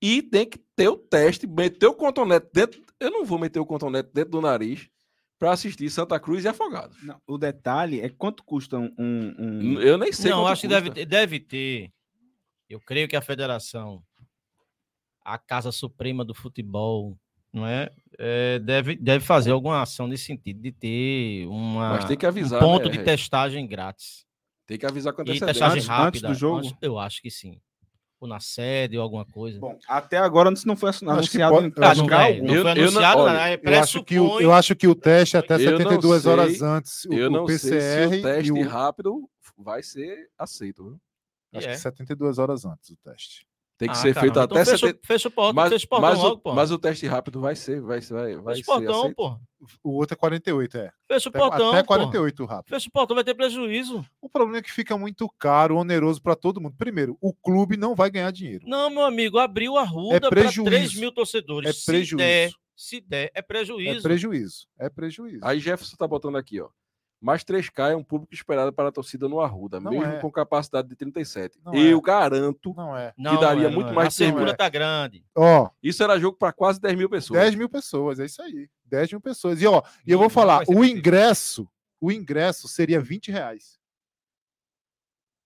E tem que ter o teste, meter o contonete dentro. Eu não vou meter o contonete dentro do nariz para assistir Santa Cruz e Afogados. Não, o detalhe é quanto custa um. um- um- Eu nem sei. Não, acho que custa. deve ter, deve ter. Eu creio que a federação, a Casa Suprema do Futebol, não é? É, deve, deve fazer alguma ação nesse sentido, de ter uma, Mas tem que um avisar. ponto né, de testagem grátis. Tem que avisar com E antecedência. testagem Antes- antes rápida. do jogo? antes- eu acho que sim. Ou na sede ou alguma coisa. Bom, até agora isso não foi Acho que anunciado pode- em eu acho não, que é, algum. não Eu- foi eu não- anunciado, olha, né? Eu acho, que o, eu acho que o teste é até Eu não 72 horas sei- antes. O, Eu o não PCR sei se o e teste o, rápido vai ser aceito. Viu? Acho É. que 72 horas antes do teste. Tem que Ah, ser caramba, feito então até fecha, 70. fecha o portão, Mas, fecha o portão mas, logo, pô. mas o teste rápido vai ser, vai, vai, vai Fecha ser o portão, aceito. pô. O outro é 48, é. Fecha o Até, portão, até pô. 48 rápido. Fecha o portão, vai ter prejuízo. O problema é que fica muito caro, oneroso para todo mundo. Primeiro, o clube não vai ganhar dinheiro. Não, meu amigo, abriu a ruda para prejuízo. 3 mil torcedores. É Se prejuízo. der, se der, é É prejuízo. prejuízo. É prejuízo. Aí Jefferson tá botando aqui, ó. Mais 3K é um público esperado para a torcida no Arruda, Não mesmo é. com capacidade de 37. Não Eu é. garanto. Não é. Não, daria não é, muito não é. mais A segura tempo. tá grande. Ó, Isso era jogo para quase 10 mil pessoas. 10 mil pessoas, é isso aí. 10 mil pessoas. E ó, e eu vou falar, o ingresso, o ingresso seria 20 reais.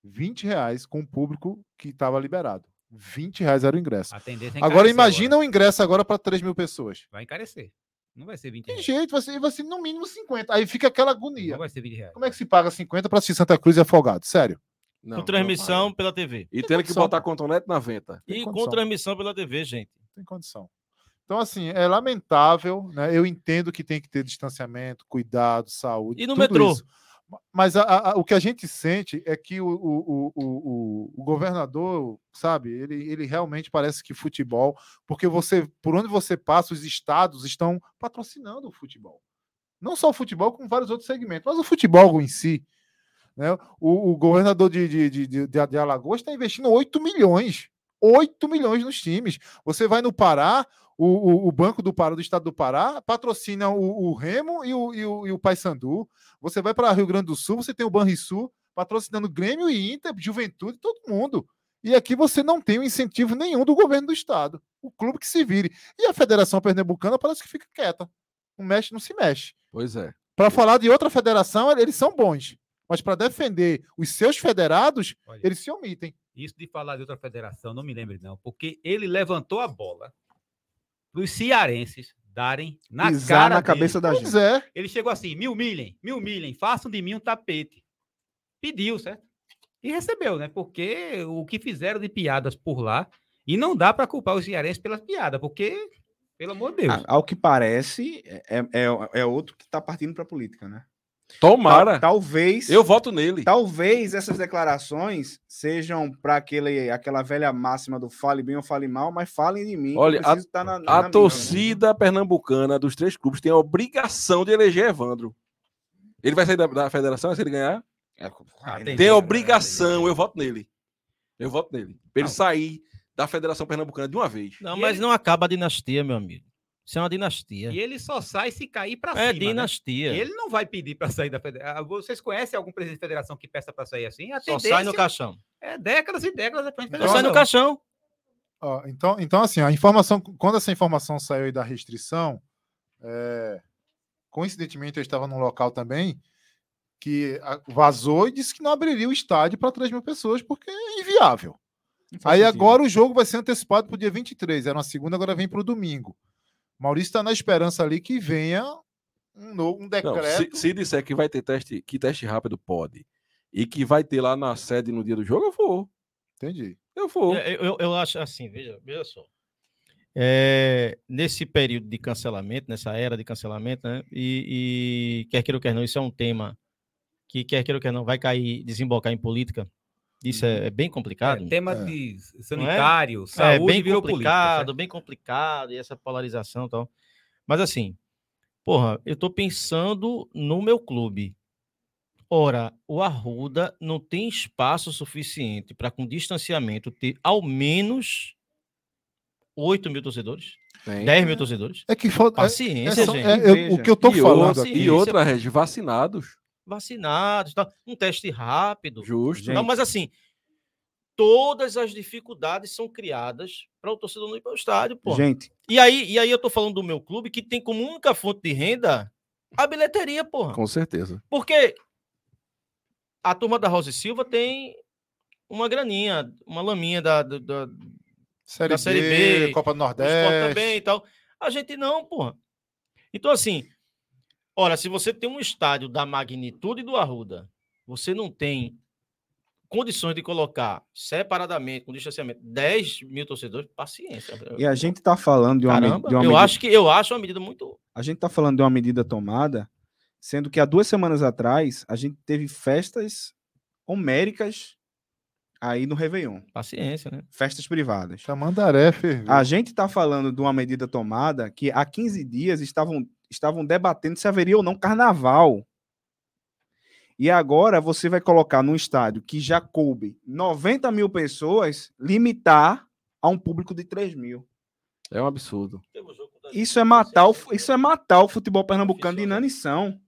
20 reais com o público que estava liberado. 20 reais era o ingresso. É Agora imagina o ingresso agora para 3 mil pessoas. Vai encarecer. Não vai ser 20 Tem reais. jeito, vai ser, vai ser no mínimo 50. Aí fica aquela agonia. Não vai ser 20 reais. Como é que se paga 50 para assistir Santa Cruz e Afogado? Sério. Não, com não transmissão paga. pela TV. E tendo que botar pô. cotonete na venta. Tem E com condição. transmissão pela TV, gente. tem condição. Então, assim, é lamentável, né? Eu entendo que tem que ter distanciamento, cuidado, saúde. E no tudo metrô? isso. Mas a- a- o que a gente sente é que o, o, o, o, governador, sabe, ele, ele realmente parece que futebol, porque você, por onde você passa, os estados estão patrocinando o futebol. Não só o futebol, como vários outros segmentos, mas o futebol em si. Né? O, o governador de, de, de, de, de Alagoas está investindo 8 milhões. 8 milhões nos times. Você vai no Pará, o, o, o Banco do Pará, do Estado do Pará, patrocina o, o Remo e o, e o, e o Paysandu. Você vai para Rio Grande do Sul, você tem o Banrisul patrocinando Grêmio e Inter, Juventude, todo mundo. E aqui você não tem o incentivo nenhum do governo do Estado. O clube que se vire. E a Federação Pernambucana parece que fica quieta. Não mexe, não se mexe. Pois é. Para falar de outra federação, eles são bons. Mas para defender os seus federados, Olha, eles se omitem. Isso de falar de outra federação, não me lembre não, porque ele levantou a bola para os cearenses darem na Pisar cara na dele. cabeça da gente. é. Ele chegou assim, mil milhem, mil milhem, façam de mim um tapete. Pediu, certo? E recebeu, né? Porque o que fizeram de piadas por lá, e não dá para culpar os cearenses pelas piadas, porque, pelo amor de Deus. Ah, Ao que parece, é, é, é outro que está partindo para a política, né? Tomara. Tal- talvez. Eu voto nele. Talvez essas declarações sejam para aquele aquela velha máxima do fale bem ou fale mal, mas falem de mim. Olha, a- preciso estar na, na A torcida pernambucana dos três clubes tem a obrigação de eleger Evandro. Ele vai sair da, da federação se ele ganhar? É, Ah, tem- Tem a obrigação, eu voto nele. Eu voto nele. Pra ele Não. sair da Federação Pernambucana de uma vez. Não, E mas ele- não acaba a dinastia, meu amigo. Isso é uma dinastia. E ele só sai se cair para É cima. né? dinastia. E ele não vai pedir para sair da federação. Vocês conhecem algum presidente de federação que peça para sair assim? A Só sai no caixão. é décadas e décadas depois de Só sai no caixão. Ó, então, então, assim, a informação, quando essa informação saiu aí da restrição, é, coincidentemente eu estava num local também que vazou e disse que não abriria o estádio para 3 mil pessoas porque é inviável. Aí sentido. agora o jogo vai ser antecipado para o dia 23, era uma segunda, agora vem para o domingo. Maurício está na esperança ali que venha um, novo, um Não, decreto. se, se disser que vai ter teste, que teste rápido pode, e que vai ter lá na sede no dia do jogo, eu vou. Entendi. Eu vou. É, Eu, eu acho assim, veja, veja só. É, nesse período de cancelamento, nessa era de cancelamento, né? E, e quer queira ou quer não, isso é um tema que quer queira ou quer não vai cair, desembocar em política. Isso é, é bem complicado. É, tema É. de sanitário, É saúde bem virou complicado, política. bem complicado, e essa polarização e tal. Mas assim, porra, eu tô pensando no meu clube. Ora, o Arruda não tem espaço suficiente para, com distanciamento, ter ao menos 8 mil torcedores, Tem. 10 mil torcedores. É que falta. é- Paciência, é só- gente. é- eu- o que eu estou e, falando outra, aqui. e outra, Regi, vacinados. Vacinados, tal, um teste rápido. Justo. Gente. Não, mas assim, todas as dificuldades são criadas para o torcedor não ir para o estádio, pô. Gente, E aí, e aí eu tô falando do meu clube que tem como única fonte de renda a bilheteria, porra. Com certeza. Porque a turma da Rosa e Silva tem uma graninha, uma laminha da, da, da Série, da Série B, B, Copa do Nordeste. também e tal. A gente não, porra. Então, assim, olha, se você tem um estádio da magnitude do Arruda, você não tem condições de colocar separadamente, com distanciamento, 10 mil torcedores, paciência. e a gente está falando de uma, Caramba, de uma eu medida- acho que eu acho uma medida muito a gente está falando de uma medida tomada, sendo que há duas semanas atrás a gente teve festas homéricas aí no Réveillon. Paciência, né? Festas privadas. Tamandaré ferveu. A gente está falando de uma medida tomada que há 15 dias estavam, estavam debatendo se haveria ou não carnaval. E agora você vai colocar num estádio que já coube 90 mil pessoas, limitar a um público de 3 mil. É um absurdo. Isso é matar o, isso é matar o futebol pernambucano de inanição.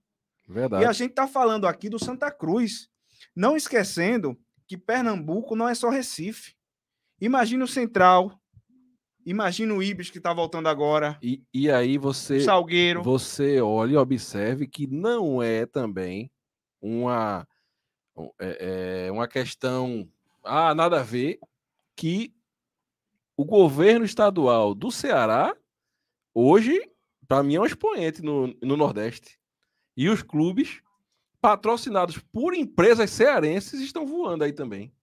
Verdade. E a gente está falando aqui do Santa Cruz. Não esquecendo que Pernambuco não é só Recife. Imagina o Central. Imagina o Ibis que está voltando agora. E, e aí você, Salgueiro. você olha e observe que não é também uma, um, é- é uma questão. Ah, nada a ver. Que o governo estadual do Ceará, hoje, para mim, é um expoente no, no Nordeste. E os clubes patrocinados por empresas cearenses estão voando aí também.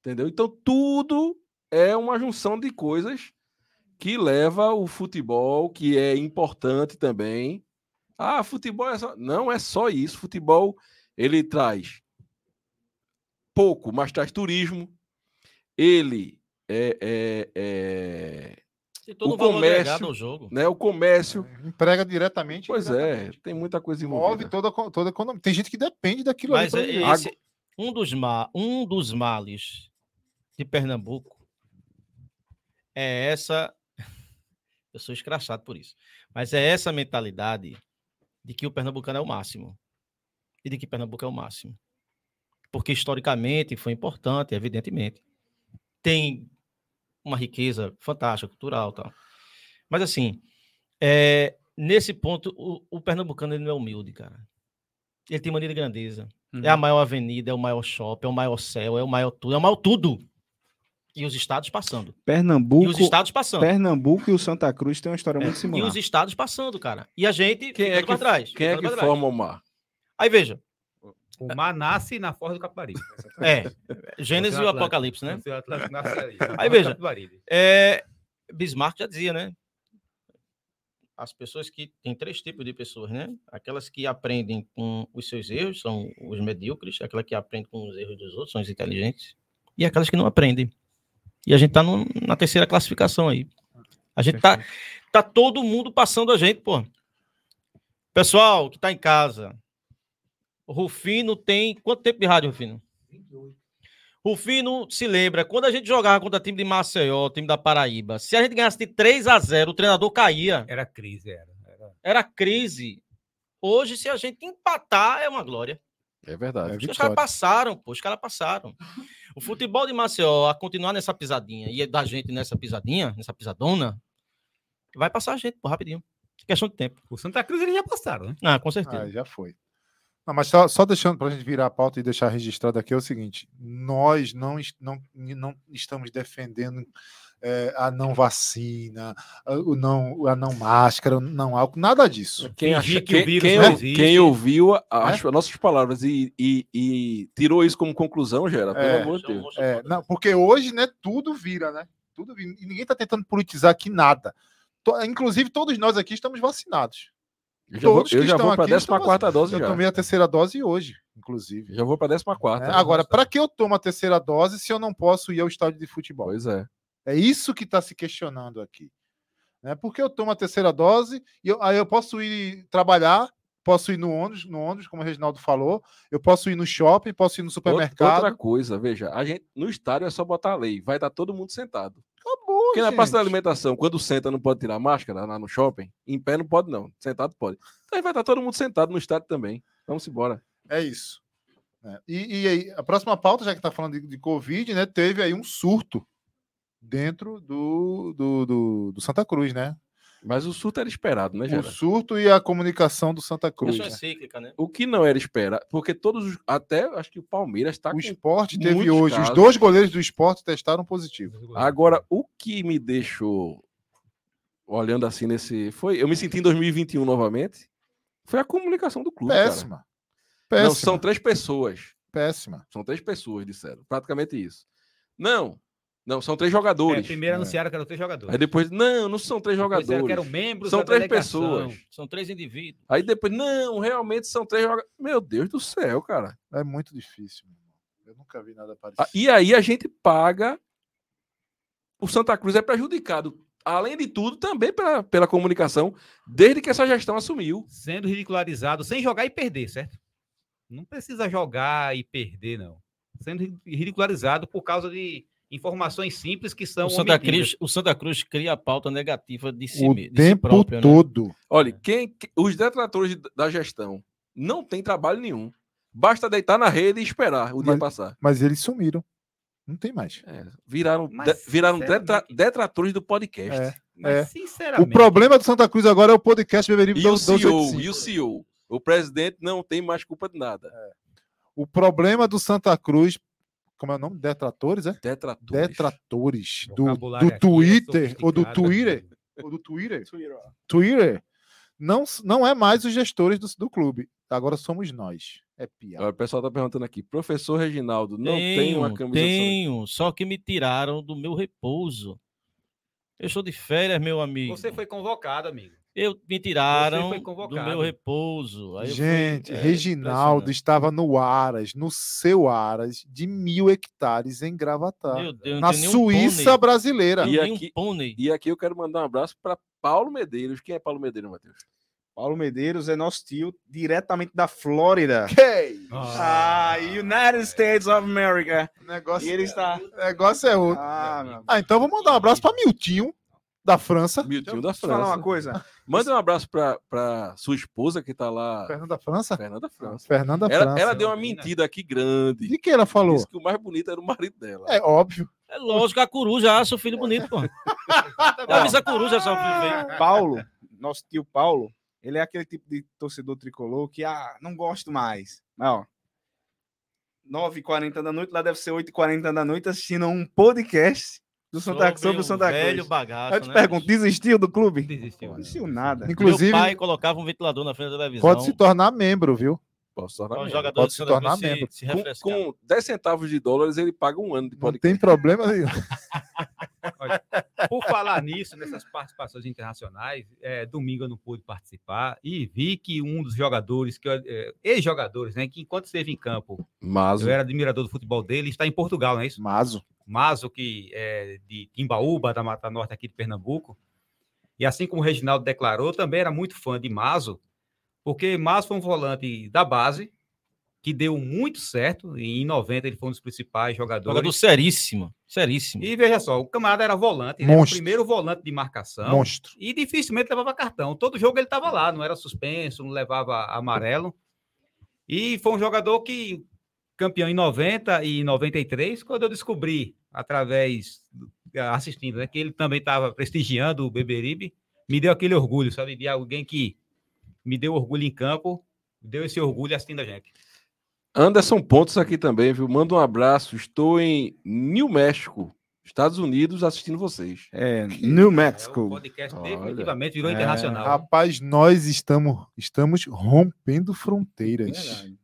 Entendeu? Então, tudo é uma junção de coisas que leva o futebol, que é importante também. Ah, futebol é só. Não é só isso. Futebol ele traz pouco, mas traz turismo. Ele é, é- é, Tem todo O valor comércio- ao jogo. né, o comércio. Emprega diretamente. Pois é, indiretamente. tem muita coisa Move envolvida. toda, a co- toda a economia. Tem gente que depende daquilo Mas é ali. viver. esse, um, dos ma, um dos males de Pernambuco é essa. Eu sou escrachado por isso. Mas é essa mentalidade de que o pernambucano é o máximo. E de que Pernambuco é o máximo. Porque historicamente foi importante, evidentemente. Tem uma riqueza fantástica, cultural e tal. Mas assim, é, nesse ponto, o, o pernambucano ele não é humilde, cara. Ele tem mania de grandeza. É a maior avenida, é o maior shopping, é o maior céu, é o maior tudo, é o maior tudo. E os estados passando. E Pernambuco, os estados passando. Pernambuco e o Santa Cruz têm uma história É, muito E similar. os estados passando, cara. E a gente Quem é ficando pra que, trás. quem é que forma o mar? Aí veja, O mar nasce na Forja do Capibaribe. é, Gênesis e o. Apocalipse, né? Aí veja. É, Bismarck já dizia, né? As pessoas que tem três tipos de pessoas, né? Aquelas que aprendem com os seus erros são os medíocres, aquelas que aprendem com os erros dos outros são os inteligentes, e aquelas que não aprendem. E a gente tá no- na terceira classificação aí. A gente tá, tá todo mundo passando a gente, pô. Pessoal que tá em casa, o Rufino tem quanto tempo de rádio, Rufino? Rufino se lembra, quando a gente jogava contra time de Maceió, time da Paraíba, se a gente ganhasse de 3 a 0 o treinador caía. Era crise, era. era. Era crise. Hoje, se a gente empatar, é uma glória. É verdade. É os caras passaram, pô, os caras passaram. O futebol de Maceió, a continuar nessa pisadinha, e da gente nessa pisadinha, nessa pisadona, vai passar a gente, pô, rapidinho. Questão de tempo. O Santa Cruz eles já passaram, né? Ah, com certeza. Ah, já foi. Não, mas só, só deixando para a gente virar a pauta e deixar registrado aqui é o seguinte: nós não, não, não estamos defendendo eh, a não vacina, a- o não, a não máscara, o não álcool, nada disso. Quem, acha, que o quem, vírus quem, existe. quem ouviu a- as nossas palavras e, e- e tirou isso como conclusão, Gera, pelo É, amor de Deus. É, não, porque hoje, né, tudo vira, né? Tudo vira. E ninguém está tentando politizar aqui nada. To- Inclusive, todos nós aqui estamos vacinados. Eu já vou, todos que eu já estão vou para aqui a estão 14 dose Eu já. tomei a terceira dose hoje, inclusive. Já vou para a 14. É, agora, para que eu tomo a terceira dose se eu não posso ir ao estádio de futebol? Pois é. É isso que está se questionando aqui. Né? Porque eu tomo a terceira dose e eu- aí eu posso ir trabalhar, posso ir no ônibus, no ônibus, como o Reginaldo falou, eu posso ir no shopping, posso ir no supermercado. Outra coisa, veja, a gente no estádio é só botar a lei, vai estar todo mundo sentado. Acabou, Porque na praça da gente. alimentação, quando senta não pode tirar máscara lá no shopping, em pé não pode não, sentado pode. Então aí vai estar todo mundo sentado no estádio também. Vamos embora. É isso. É, E, e aí, a próxima pauta, já que está falando de, de Covid, né? Teve aí um surto dentro do, do, do, do Santa Cruz, né? Mas o surto era esperado, né, O surto e a comunicação do Santa Cruz. Questão é né? cíclica, né? O que não era esperado, porque todos, os- até acho que o Palmeiras está O com esporte teve hoje, casos. os dois goleiros do esporte testaram positivo. Agora, o que me deixou olhando assim nesse. Foi, eu me senti em 2021 novamente. Foi a comunicação do clube. cara. Péssima. Péssima. Não, são três pessoas. Péssima. São três pessoas, disseram. Praticamente isso. Não, não, são três É, jogadores. primeiro É. anunciaram que eram três jogadores. Aí depois, não, não são três jogadores. que eram membros São da três delegação. pessoas. São três indivíduos. Aí depois, não, realmente são três jogadores. Meu Deus do céu, cara. É muito difícil. meu irmão. Eu nunca vi nada Ah, parecido. E aí a gente paga. O Santa Cruz é prejudicado, além de tudo, também pela, pela comunicação, desde que essa gestão assumiu. Sendo ridicularizado sem jogar e perder, certo? Não precisa jogar e perder, não. Sendo ri- ridicularizado por causa de informações simples que são O Santa. Cruz, o Santa Cruz cria a pauta negativa de si, o me- de si tempo próprio, né? todo. Olha, quem, que- os detratores da gestão não têm trabalho nenhum. Basta deitar na rede e esperar o dia Mas- passar. Mas eles sumiram. Não tem mais. É, viraram Mas, de- viraram detra- detratores do podcast. É. Mas, É. sinceramente, O problema do Santa Cruz agora é o podcast Beberibe E o CEO, 285. e o CEO. O presidente não tem mais culpa de nada. O problema do Santa Cruz, como é o nome? Detratores, é? Detratores. Detratores do, do é Twitter ou do. Twitter. Ou do Twitter. Twitter. Não, s- não é mais os gestores do, do clube. Agora somos nós. É piada. Olha, o pessoal tá perguntando aqui. Professor Reginaldo, não tem tenho, uma camisa tenho, só que me tiraram do meu repouso. Eu estou de férias, meu amigo. Você foi convocado, amigo. Eu me tiraram foi do convocado. meu repouso. Aí eu fui- Gente, é, Reginaldo estava no Aras, no seu Aras, de mil hectares em Gravatar. Meu Deus, na Suíça pônei. brasileira. E aqui- pônei. E aqui eu quero mandar um abraço para Paulo Medeiros. Quem é Paulo Medeiros, Matheus? Paulo Medeiros é nosso tio, diretamente da Flórida. <laughs> Que Ah, United States of America. negócio, E ele está. negócio é outro. Ah, meu. Ah, então vou mandar um abraço para Miltinho, da França. Miltinho da Deixa eu falar França. uma coisa. Manda um abraço para sua esposa que tá lá, Fernanda da França? Fernanda França. Fernanda Ela, França. ela deu uma mentira aqui grande. De que ela falou? Disse que o mais bonito era o marido dela. É óbvio. É lógico, a coruja acha o filho bonito, pô. <laughs> Avisa a coruja só o filho feio. Paulo, nosso tio Paulo, ele é aquele tipo de torcedor tricolor que, ah, não gosto mais. Mas, ó, 9h40 da noite, lá deve ser 8h40 da noite, assistindo um podcast do Santa, sobre, o Santa velho Cruz. bagaço, Eu te né, pergunto, bicho? desistiu do clube? Desistiu. Não desistiu nada. Inclusive, Meu pai colocava um ventilador na frente da televisão. pode se tornar membro, viu? Posso para tornar o membro. Pode se tornar Cruz se- membro. se com, com 10 centavos de dólares, ele paga um ano de Não podcast. tem problema nenhum. <laughs> Por falar nisso, nessas participações internacionais, é, domingo eu não pude participar e vi que um dos jogadores, que é, ex-jogadores, né, que enquanto esteve em campo, Mas eu era admirador do futebol dele, está em Portugal, não é isso? Mazo. Mazo, que é de Timbaúba, da Mata Norte aqui de Pernambuco. E assim como o Reginaldo declarou, também era muito fã de Mazo, porque Mazo foi um volante da base, que deu muito certo, e em 90 ele foi um dos principais jogadores. Jogador seríssimo, seríssimo. E veja só, o camarada era volante, ele era o primeiro volante de marcação. Monstro. E dificilmente levava cartão. Todo jogo ele estava lá, não era suspenso, não levava amarelo. E foi um jogador que, campeão em 90 e 93, quando eu descobri, através, do- assistindo, né, que ele também estava prestigiando o Beberibe, me deu aquele orgulho, sabe? De alguém que me deu orgulho em campo, deu esse orgulho assistindo a gente. Anderson Pontes aqui também, viu? Manda um abraço. Estou em New México, Estados Unidos, assistindo vocês. É, New É, o Mexico. podcast Olha. definitivamente virou É, internacional. Rapaz, nós estamos, estamos rompendo fronteiras. Verdade.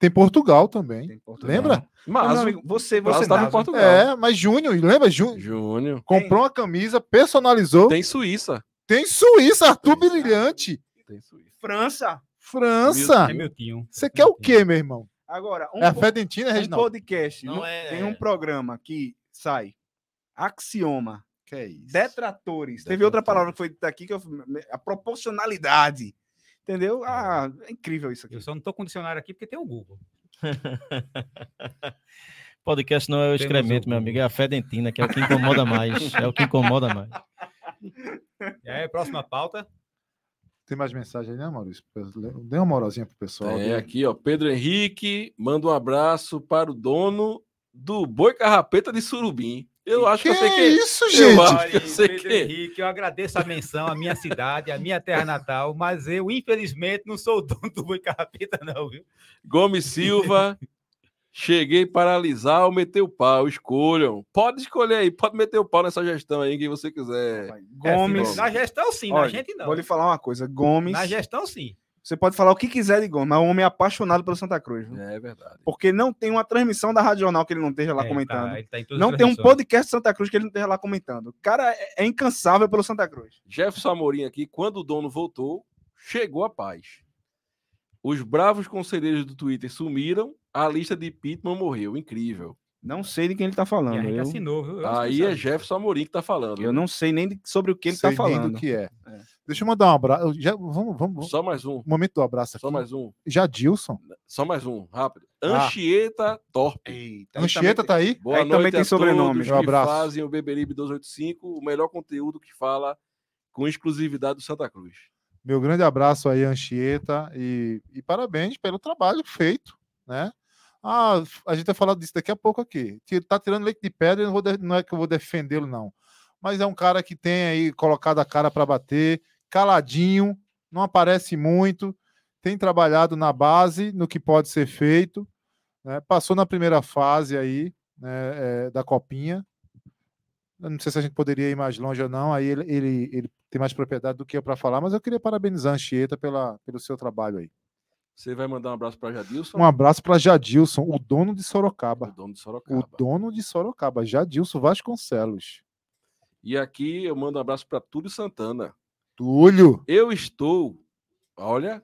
Tem Portugal também. Tem Portugal. Lembra? Mas, amigo, você, você estava em Portugal. É, mas Júnior, lembra? Júnior Júnior. comprou uma camisa, personalizou. Tem, Tem Suíça. Suíça, Arthur Brilhante. Tem Suíça. França. França. É meu tio. Você quer o quê, meu irmão? Agora, um, É a Fedentina, um podcast, Não não é- tem um programa que sai axioma, Que é isso? detratores. Teve outra palavra que foi dita aqui que eu, a proporcionalidade. Entendeu? Ah, é incrível isso aqui. Eu só não estou com dicionário aqui porque tem o Google. <laughs> Podcast não é o Temos excremento, meu amigo, é a fedentina, que é o que incomoda mais. É o que incomoda mais. E aí, próxima pauta. Tem mais mensagem aí, né, Maurício? Dê uma moralzinha pro pessoal. É, aqui, ó. Pedro Henrique manda um abraço para o dono do Boi Carrapeta de Surubim. Eu acho que, que eu sei é que isso, Eu gente? acho que eu sei Pedro que- Henrique, eu agradeço a menção à minha cidade, à minha terra natal, mas eu, infelizmente, não sou o dono do Boi Carrapeta, não, viu? Gomes Silva. Cheguei para alisar ou meter o pau. Escolham. Pode escolher aí, pode meter o pau nessa gestão aí, quem você quiser. Gomes. É, na gestão, sim, na Olha, gente não. Vou lhe falar uma coisa. Gomes. Na gestão, sim. Você pode falar o que quiser de Gomes, mas o homem é apaixonado pelo Santa Cruz. viu? É verdade. Porque não tem uma transmissão da Rádio Jornal que ele não esteja lá É, comentando. tá, ele tá em todas não tem um podcast de Santa Cruz que ele não esteja lá comentando. O cara é, é incansável pelo Santa Cruz. Jefferson Amorim aqui, quando o dono voltou, chegou a paz. Os bravos conselheiros do Twitter sumiram a lista de Pitman morreu. Incrível. Não sei de quem ele tá E falando. gente Eu, assinou? Eu Aí é. Jefferson Amorim que tá falando. eu não sei nem de- sobre o que ele Sei tá nem falando. do que é. É. Deixa eu mandar um abraço. Já, vamos, vamos, vamos. Só mais um. Momento do abraço aqui. Só mais um. Jadilson. Só mais um. Rápido. Ah. Anchieta Torpe. Eita, aí Anchieta tá aí? Boa Aí noite também tem a sobrenome. todos Um que abraço. fazem o Beberibe 285, o melhor conteúdo que fala com exclusividade do Santa Cruz. Meu grande abraço aí, Anchieta, e, e parabéns pelo trabalho feito, né? Ah, a gente vai falar disso daqui a pouco aqui. Tá tirando leite de pedra, não, vou de- não é que eu vou defendê-lo, não. Mas é um cara que tem aí colocado a cara para bater, caladinho, não aparece muito, tem trabalhado na base, no que pode ser feito, né? Passou na primeira fase aí, né, é, da Copinha. Eu não sei se a gente poderia ir mais longe ou não, aí ele, ele, ele tem mais propriedade do que eu para falar, mas eu queria parabenizar a Anchieta pela, pelo seu trabalho aí. Você vai mandar um abraço para Jadilson, Um abraço para Jadilson, o dono de o Sorocaba. dono de O Sorocaba. dono de Sorocaba, Jadilson Vasconcelos. E aqui eu mando um abraço para Túlio Santana. Túlio, Eu estou, olha,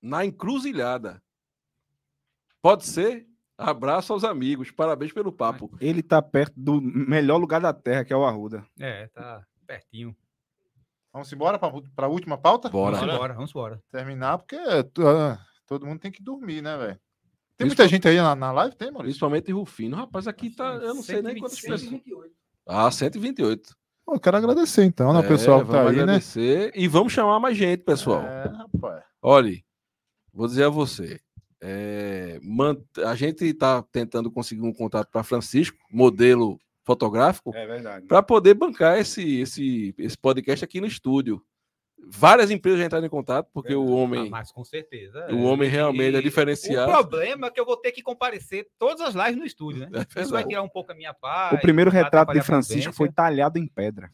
na encruzilhada. Pode ser? Abraço aos amigos. Parabéns pelo papo. Ele tá perto do melhor lugar da Terra, que é o Arruda. É, tá pertinho. vamos embora para a última pauta? Bora. Vamos embora, vamos embora. Terminar, porque ah, todo mundo tem que dormir, né, velho? Tem muita gente aí na, na live? Tem, Maurício? Principalmente Rufino. Rapaz, aqui tá. Eu não sei nem quantas 126. pessoas. Ah, 128. Eu quero agradecer então, né, o É, pessoal que tá aí, né? agradecer. E vamos chamar mais gente, pessoal. É, rapaz. Olhe, vou dizer a você. é, a gente está tentando conseguir um contato para Francisco, modelo fotográfico, É para poder bancar esse, esse, esse podcast aqui no estúdio. Várias empresas já entraram em contato, porque o Ah, homem, mas com certeza. o homem realmente é diferenciado. O problema é que eu vou ter que comparecer todas as lives no estúdio, né? <laughs> É Isso vai tirar um pouco a minha paz. O primeiro retrato de Francisco foi talhado em pedra.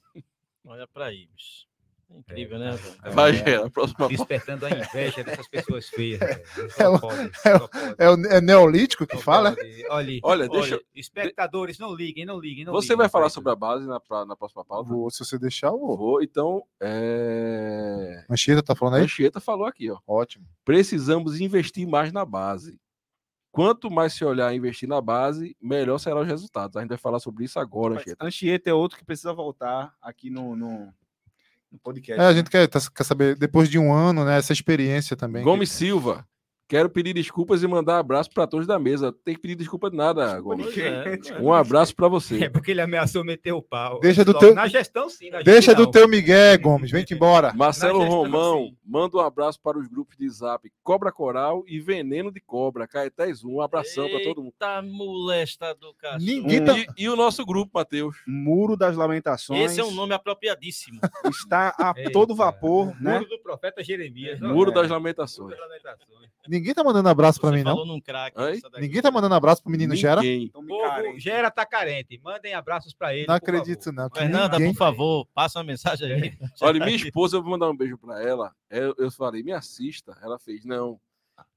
Olha pra aí, bicho. É Incrível, né? É, Vai, é, Gera, a próxima Despertando a inveja dessas pessoas feias. É pode, é. É o é neolítico que Só fala? é? pode. Olha, <laughs> Olha, deixa- espectadores, não liguem, não liguem. Não Você liguem vai falar sobre a base na, pra- na próxima pauta? Vou, se você deixar, eu vou. Vou, então. É... Anchieta tá falando aí? Anchieta falou aqui, ó. Ótimo. Precisamos investir mais na base. Quanto mais se olhar e investir na base, melhor serão os resultados. A gente vai falar sobre isso agora, Mas Anchieta. Anchieta é outro que precisa voltar aqui no, no, no podcast. É, a gente quer, tá- quer saber, depois de um ano, né, essa experiência também. Gomes Silva. Quero pedir desculpas e mandar abraço para todos da mesa. Tem que pedir desculpa de nada, Gomes. É, é. Um abraço para É você. porque ele ameaçou meter o pau. Deixa do teu- Na gestão, sim. na Deixa gestão do teu Miguel, Gomes. Vem-te embora. <laughs> Marcelo gestão, Romão, sim. manda um abraço para os grupos de zap Cobra Coral e Veneno de Cobra. Caetés 1. Um abração para todo mundo. Eita molesta do cachorro. Ninguém tá- E, e o nosso grupo, Matheus. Muro das Lamentações. Esse é um nome apropriadíssimo. <laughs> Está a Eita, todo vapor, né? Muro do profeta Jeremias. Muro É. das Muro Lamentações. das lamentações. Ninguém tá mandando abraço pra Você mim, não? daqui. Ninguém tá mandando abraço pro menino Gera? Ninguém. Então, Povo, carente. Gera tá carente. Mandem abraços pra ele. Não acredito, favor. não. Fernanda, ninguém- por favor, passa uma mensagem aí. <laughs> Olha, minha esposa, eu vou mandar um beijo para ela. Eu, eu falei, me assista. Ela fez, não.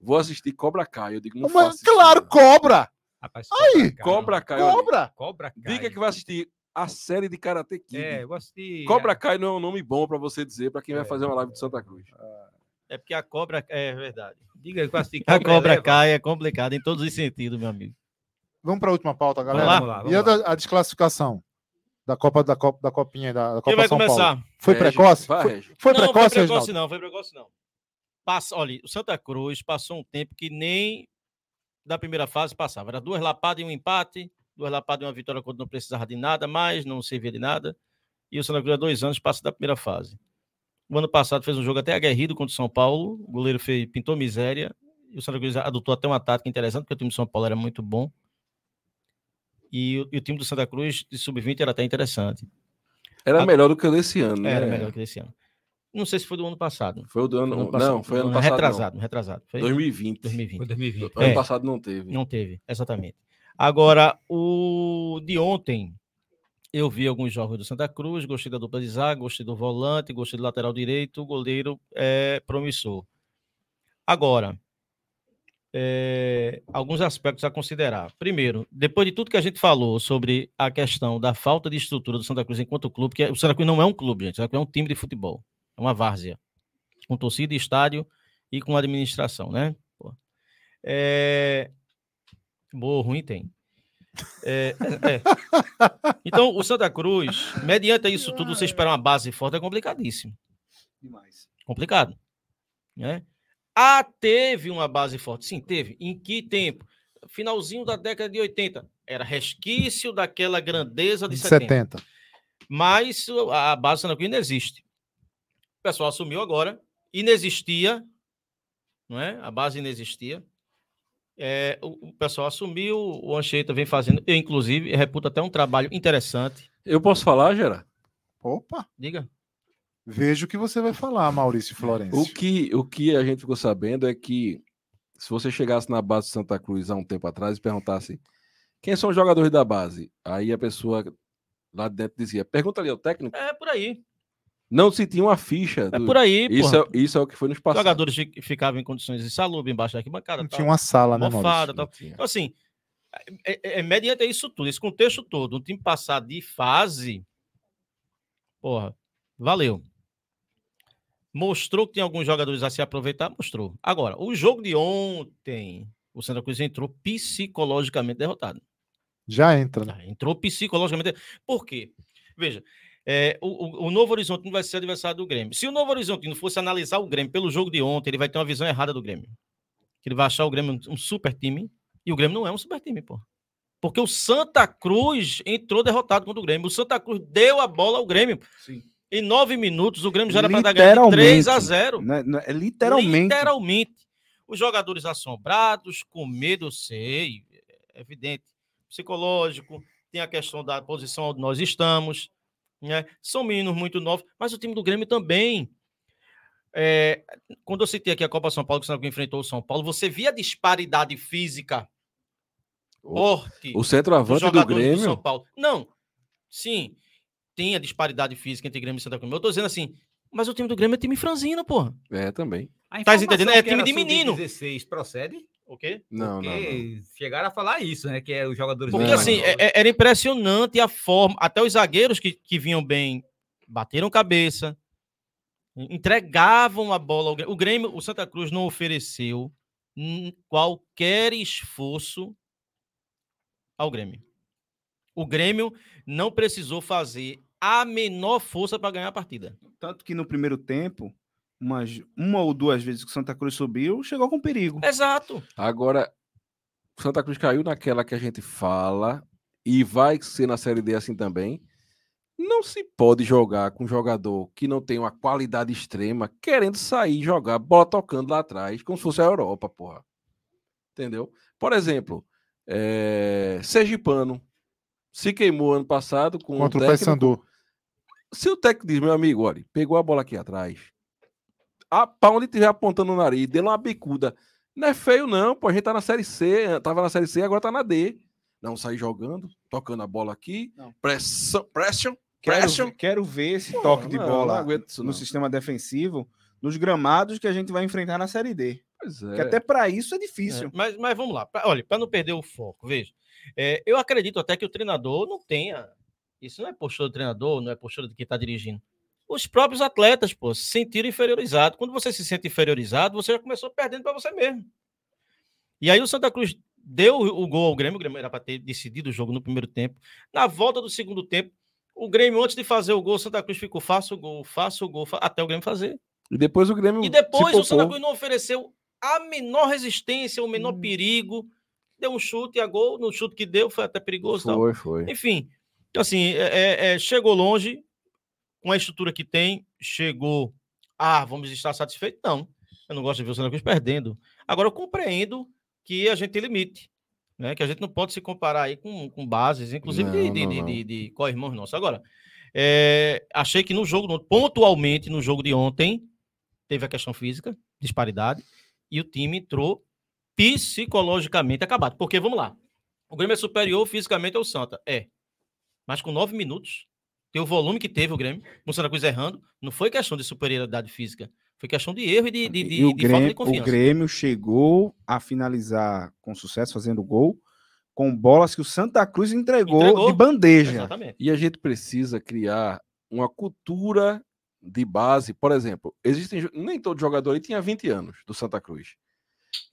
Vou assistir Cobra Kai. Eu digo, não Mas, claro, não. cobra! Rapaz, Aí, Cobra Kai. Cobra! Cobra Kai. Diga que vai assistir a série de Karate Kid. É, eu assisti. Cobra Kai não é um nome bom para você dizer para quem vai É. fazer uma live de Santa Cruz. É porque a cobra é verdade. Diga que. A cobra Eleva. cai é complicado em todos os sentidos, meu amigo. Vamos pra última pauta, galera. lá, Vamos lá, vamos e a, a desclassificação da Copa da Copa da Copinha da, da Copa Quem vai São Paulo? começar? Foi Régio, precoce? vai, Foi, foi não, precoce, foi precoce Reginaldo? não, foi precoce não. Passa, olha, o Santa Cruz passou um tempo que nem da primeira fase passava. Era duas lapadas e um empate, duas lapadas e uma vitória quando não precisava de nada mais, não servia de nada. E o Santa Cruz há dois anos passa da primeira fase. O ano passado fez um jogo até aguerrido contra o São Paulo, o goleiro fez, pintou miséria, e o Santa Cruz adotou até uma tática interessante, porque o time do São Paulo era muito bom. E, o- e o time do Santa Cruz de sub-20 era até interessante. Era A- melhor do que o desse ano, né? Era melhor que esse ano. Não sei se foi do ano passado. Foi o do ano. Ano não, passado, foi ano ano passado. Retrasado, retrasado. Não. Foi 2020. 2020. Foi 2020. Ano É. passado não teve. Não teve, exatamente. Agora, o de ontem, eu vi alguns jogos do Santa Cruz, gostei da dupla de zaga, gostei do volante, gostei do lateral direito, o goleiro é promissor. Agora, é, alguns aspectos a considerar. Primeiro, depois de tudo que a gente falou sobre a questão da falta de estrutura do Santa Cruz enquanto clube, que é- o Santa Cruz não é um clube, gente, o Santa Cruz é um time de futebol, é uma várzea, com torcida, estádio e com administração, né? É, Boa, ruim tem. É, é, é. Então, o Santa Cruz, mediante isso tudo, você esperar uma base forte é complicadíssimo. Demais. Complicado. Né? Ah, teve uma base forte. Sim, teve. Em que tempo? Finalzinho da década de 80. Era resquício daquela grandeza de De 70. 70. Mas a base Santa Cruz ainda existe. O pessoal assumiu agora. Inexistia. Não é? A base inexistia. É, o, o pessoal assumiu, o Anchieta vem fazendo. Eu, inclusive, reputo até um trabalho interessante. Eu posso falar, Gerard? Opa, Diga. veja o que você vai falar, Maurício Florencio. O que, o que a gente ficou sabendo é que se você chegasse na base de Santa Cruz há um tempo atrás e perguntasse quem são os jogadores da base, aí a pessoa lá dentro dizia, pergunta ali ao técnico, É por aí. Não se tinha uma ficha. É do- por aí, isso, é, isso é o que foi nos Os passados. jogadores fi- ficavam em condições insalubres embaixo da arquibancada. Não tal. tinha uma sala, né, mofada, tal. Então, assim, é, é, é mediante isso tudo, esse contexto todo, um time passar de fase, porra, valeu. Mostrou que tem alguns jogadores a se aproveitar, mostrou. Agora, o jogo de ontem, o Santa Cruz entrou psicologicamente derrotado. Já entra, né? Entrou psicologicamente. Por quê? Veja, é, o, o- Novo Horizonte não vai ser adversário do Grêmio. Se o Novo Horizonte não fosse analisar o Grêmio pelo jogo de ontem, ele vai ter uma visão errada do Grêmio. Que ele vai achar o Grêmio um, super time. E o Grêmio não é um super time, pô. Porque o Santa Cruz entrou derrotado contra o Grêmio. O Santa Cruz deu a bola ao Grêmio. Sim. Em nove minutos, o Grêmio já era para dar ganho de 3 a 0. Né? Não, É literalmente. Literalmente. Os jogadores assombrados, com medo, sei, é evidente. Psicológico, tem a questão da posição onde nós estamos. Né? São meninos muito novos, mas o time do Grêmio também. É, quando eu citei aqui a Copa São Paulo, que o São enfrentou o São Paulo, você via a disparidade física O, forte o dos centroavante do jogadores do São Grêmio, Paulo. Não, sim, tem a disparidade física entre Grêmio e Santa Cruz. Eu tô dizendo assim, mas o time do Grêmio é time franzino, porra. é também. Tá entendendo? É time de menino. sub-16 procede? O quê? Não, não, não. Porque chegaram a falar isso, né? Que é os jogadores. Porque Não. assim, é- é- era impressionante a forma. Até os zagueiros que, que vinham bem bateram cabeça, entregavam a bola ao Grêmio. O Grêmio, o Santa Cruz não ofereceu qualquer esforço ao Grêmio. O Grêmio não precisou fazer a menor força para ganhar a partida. Tanto que no primeiro tempo, umas, uma ou duas vezes que o Santa Cruz subiu, chegou com perigo. Exato. Agora, o Santa Cruz caiu naquela que a gente fala e vai ser na Série D assim também. Não se pode jogar com um jogador que não tem uma qualidade extrema querendo sair e jogar bola tocando lá atrás, como se fosse a Europa, porra. Entendeu? Por exemplo, é... Sergipano se queimou ano passado com Contra o técnico- Paysandu. se o técnico diz, meu amigo, olha, pegou a bola aqui atrás, a, pra onde estiver apontando o nariz, deu uma bicuda. Não é feio, não, pô. A gente tá na série C, tava na série C, agora tá na D. Não sair jogando, tocando a bola aqui. Não. Pressão, pression, Quero, pression. quero ver esse Pô, toque de não, bola não aguento isso, no sistema defensivo nos gramados que a gente vai enfrentar na Série D. Pois Que é. até para isso é difícil. É, mas, mas vamos lá. Pra- olha, para não perder o foco, veja. é, eu acredito até que o treinador não tenha. Isso não é postura do treinador, não é postura de quem está dirigindo. Os próprios atletas, pô, se sentiram inferiorizados. Quando você se sente inferiorizado, você já começou perdendo para você mesmo. E aí o Santa Cruz deu o gol ao Grêmio. O Grêmio era para ter decidido o jogo no primeiro tempo. Na volta do segundo tempo, o Grêmio, antes de fazer o gol, o Santa Cruz ficou: faça o gol, faça o gol, fa- até o Grêmio fazer. E depois o Grêmio. E depois o Santa. Cruz não ofereceu a menor resistência, o menor perigo. Deu um chute a gol, no chute que deu foi até perigoso. e tal. Foi, foi. Enfim, assim, é- é- é, chegou longe com a estrutura que tem, chegou. Ah, vamos estar satisfeitos? Não. Eu não gosto de ver o Santa Cruz perdendo. Agora, eu compreendo que a gente tem limite. Né? Que a gente não pode se comparar aí com, com bases, inclusive de, Não, de, não, de, não. de, de co-irmãos nossos. Agora, é, achei que no jogo, pontualmente no jogo de ontem, teve a questão física, disparidade, e o time entrou psicologicamente acabado. Porque, vamos lá, o Grêmio é superior fisicamente ao Santa. É. Mas com nove minutos, tem o volume que teve o Grêmio, o Santa Cruz errando, não foi questão de superioridade física, foi questão de erro e de, de, de, e o de falta de Grêmio, o confiança. Grêmio chegou a finalizar com sucesso, fazendo gol, com bolas que o Santa Cruz entregou, Entregou. de bandeja. Exatamente. E a gente precisa criar uma cultura de base. Por exemplo, existem. Nem todo jogador aí tinha 20 anos do Santa Cruz.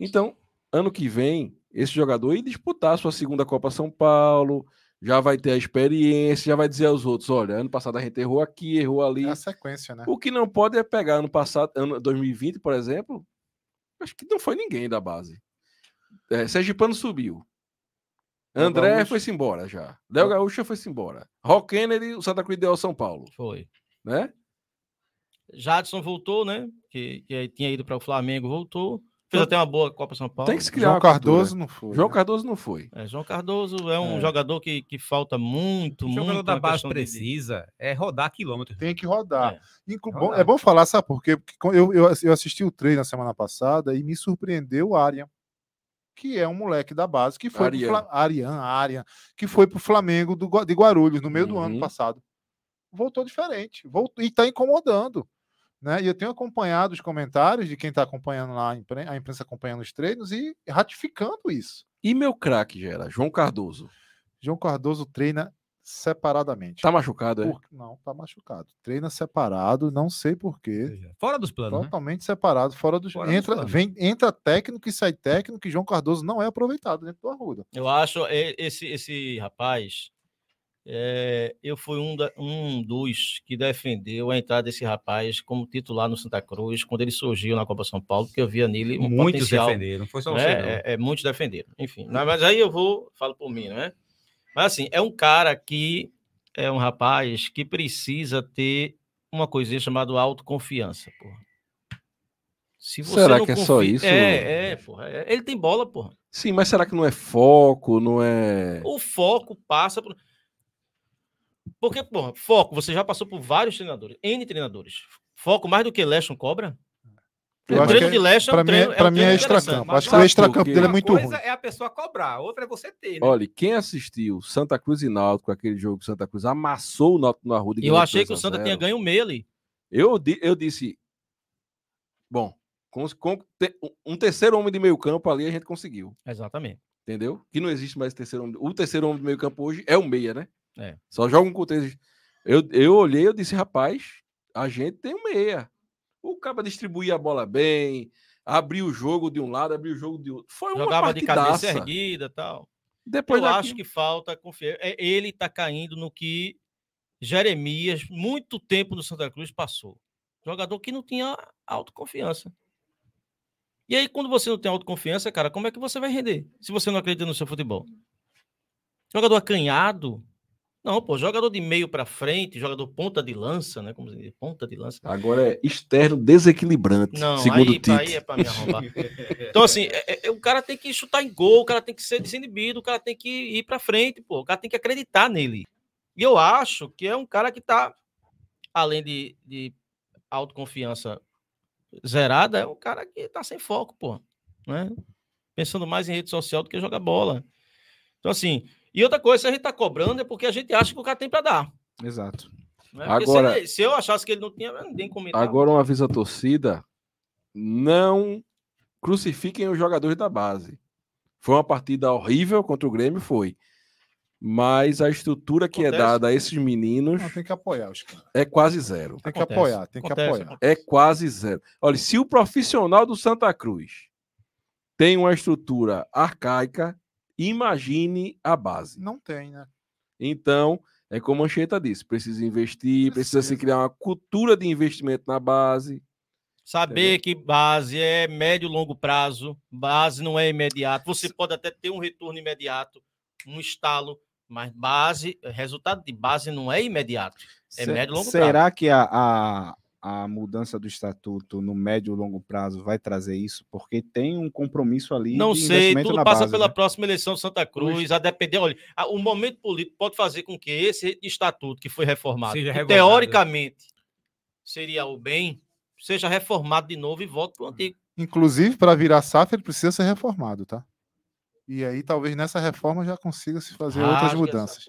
Então, ano que vem, esse jogador ir disputar a sua segunda Copa São Paulo, já vai ter a experiência, já vai dizer aos outros: olha, ano passado a gente errou aqui, errou ali. É a sequência, né? O que não pode é pegar ano passado, ano 2020, por exemplo, acho que não foi ninguém da base. É, Sergipano subiu. André foi-se embora já. Léo Gaúcho foi-se embora. Rock Kennedy, o Santa Cruz deu ao São Paulo, Foi. né? Jadson voltou, né? Que, que aí tinha ido para o Flamengo, voltou. Fez até uma boa Copa São Paulo. Tem que se criar João. Cardoso não foi. João né? Cardoso não foi. É, João Cardoso é um É. jogador que, que falta muito, O muito. jogador da na base questão de- precisa é rodar quilômetros. Tem que rodar. É. Inclu- Rodar. bom- é bom falar, sabe por quê? Porque eu, eu, eu assisti o treino na semana passada e me surpreendeu o Arian, que é um moleque da base, que foi Arian. pro Fla- Arian, Arian, que foi pro Flamengo do, de Guarulhos no meio do ano Uhum. passado. Voltou diferente, voltou, e está incomodando. Né? E eu tenho acompanhado os comentários de quem está acompanhando lá, a impren- a imprensa acompanhando os treinos e ratificando isso. E meu craque, Gera, João Cardoso. João Cardoso treina separadamente. Tá machucado, é? Por- Não, tá machucado. Treina separado, não sei porquê. Fora dos planos, né? Totalmente separado, fora dos. Fora dos entra, planos. vem, entra técnico e sai técnico, e João Cardoso não é aproveitado dentro do Arruda. Eu acho e- esse, esse rapaz. É, eu fui um, da- um dos que defendeu a entrada desse rapaz como titular no Santa Cruz quando ele surgiu na Copa São Paulo, porque eu via nele um Muitos potencial. defenderam, não foi só né? você. não. É, é, muitos defenderam. Enfim, mas mas aí eu vou, falo por mim, né? Mas assim, é um cara que é um rapaz que precisa ter uma coisinha chamada autoconfiança, porra. Se você Será não que é só confia- isso? É, é, porra. é- Ele tem bola, porra. Sim, mas será que não é foco, não é... O foco passa por. Porque, porra, foco, você já passou por vários treinadores, N treinadores. Foco mais do que Leston cobra? Eu o treino de Leston é Pra um mim, treino, é, pra um mim é treino extracampo. interessante. Acho que o extracampo dele é Uma muito coisa ruim. é a pessoa cobrar, outra é você ter, né? Olha, quem assistiu Santa Cruz e Náutico, aquele jogo que Santa Cruz amassou o Náutico no Arruda e E eu achei 3 que o Santa 0. tinha ganho o meio ali. Eu, eu disse, bom, com, com te- um terceiro homem de meio campo ali a gente conseguiu, Exatamente. entendeu? Que não existe mais terceiro homem. O terceiro homem de meio campo hoje é o meia, né? É. Só joga um com três. Eu, eu olhei, eu disse, rapaz, a gente tem um meia. O cara distribuía a bola bem, abriu o jogo de um lado, abriu o jogo de outro. Foi uma Jogava de cabeça erguida tal. Depois eu daqui- acho que falta confiança. É, Ele tá caindo no que Jeremias, muito tempo no Santa Cruz, passou. Jogador que não tinha autoconfiança. E aí, quando você não tem autoconfiança, cara, como é que você vai render? Se você não acredita no seu futebol. Jogador acanhado. Não, pô, jogador de meio para frente, jogador ponta de lança, né? Como se diz? Ponta de lança. Agora é externo desequilibrante, Não, segundo aí, Tite. aí é para me arrombar. Então, assim, é- é- o cara tem que chutar em gol, o cara tem que ser desinibido, o cara tem que ir para frente, pô. O cara tem que acreditar nele. E eu acho que é um cara que tá, além de, de autoconfiança zerada, é um cara que tá sem foco, pô. Né? Pensando mais em rede social do que jogar bola. Então, assim, e outra coisa, se a gente tá cobrando é porque a gente acha que o cara tem para dar. Exato. Porque Agora- se, ele- se eu achasse que ele não tinha, ninguém comentava. Agora, um aviso à torcida: não crucifiquem os jogadores da base. Foi uma partida horrível contra o Grêmio, foi. Mas a estrutura que é Acontece. dada a esses meninos Não, tem que apoiar os caras. é quase zero. Tem que Acontece, apoiar, tem que acontece, apoiar. acontece. É quase zero. Olha, se o profissional do Santa Cruz tem uma estrutura arcaica, imagine a base. Não tem, né? Então, é como a Anchieta disse: precisa investir, precisa se criar uma cultura de investimento na base. Saber que base é médio e longo prazo, base não é imediato. Você pode até ter um retorno imediato, um estalo, mas base, resultado de base não é imediato. É Se- médio e longo Será que a, a, a mudança do estatuto no médio e longo prazo vai trazer isso? Porque tem um compromisso ali Não de sei, investimento tudo na passa base, pela né? próxima eleição de Santa Cruz, a depender. Olha, a- o momento político pode fazer com que esse estatuto que foi reformado, que teoricamente seria o bem, seja reformado de novo e volte para o antigo. Inclusive, para virar SAF, ele precisa ser reformado, tá? E aí, talvez nessa reforma já consiga se fazer outras mudanças.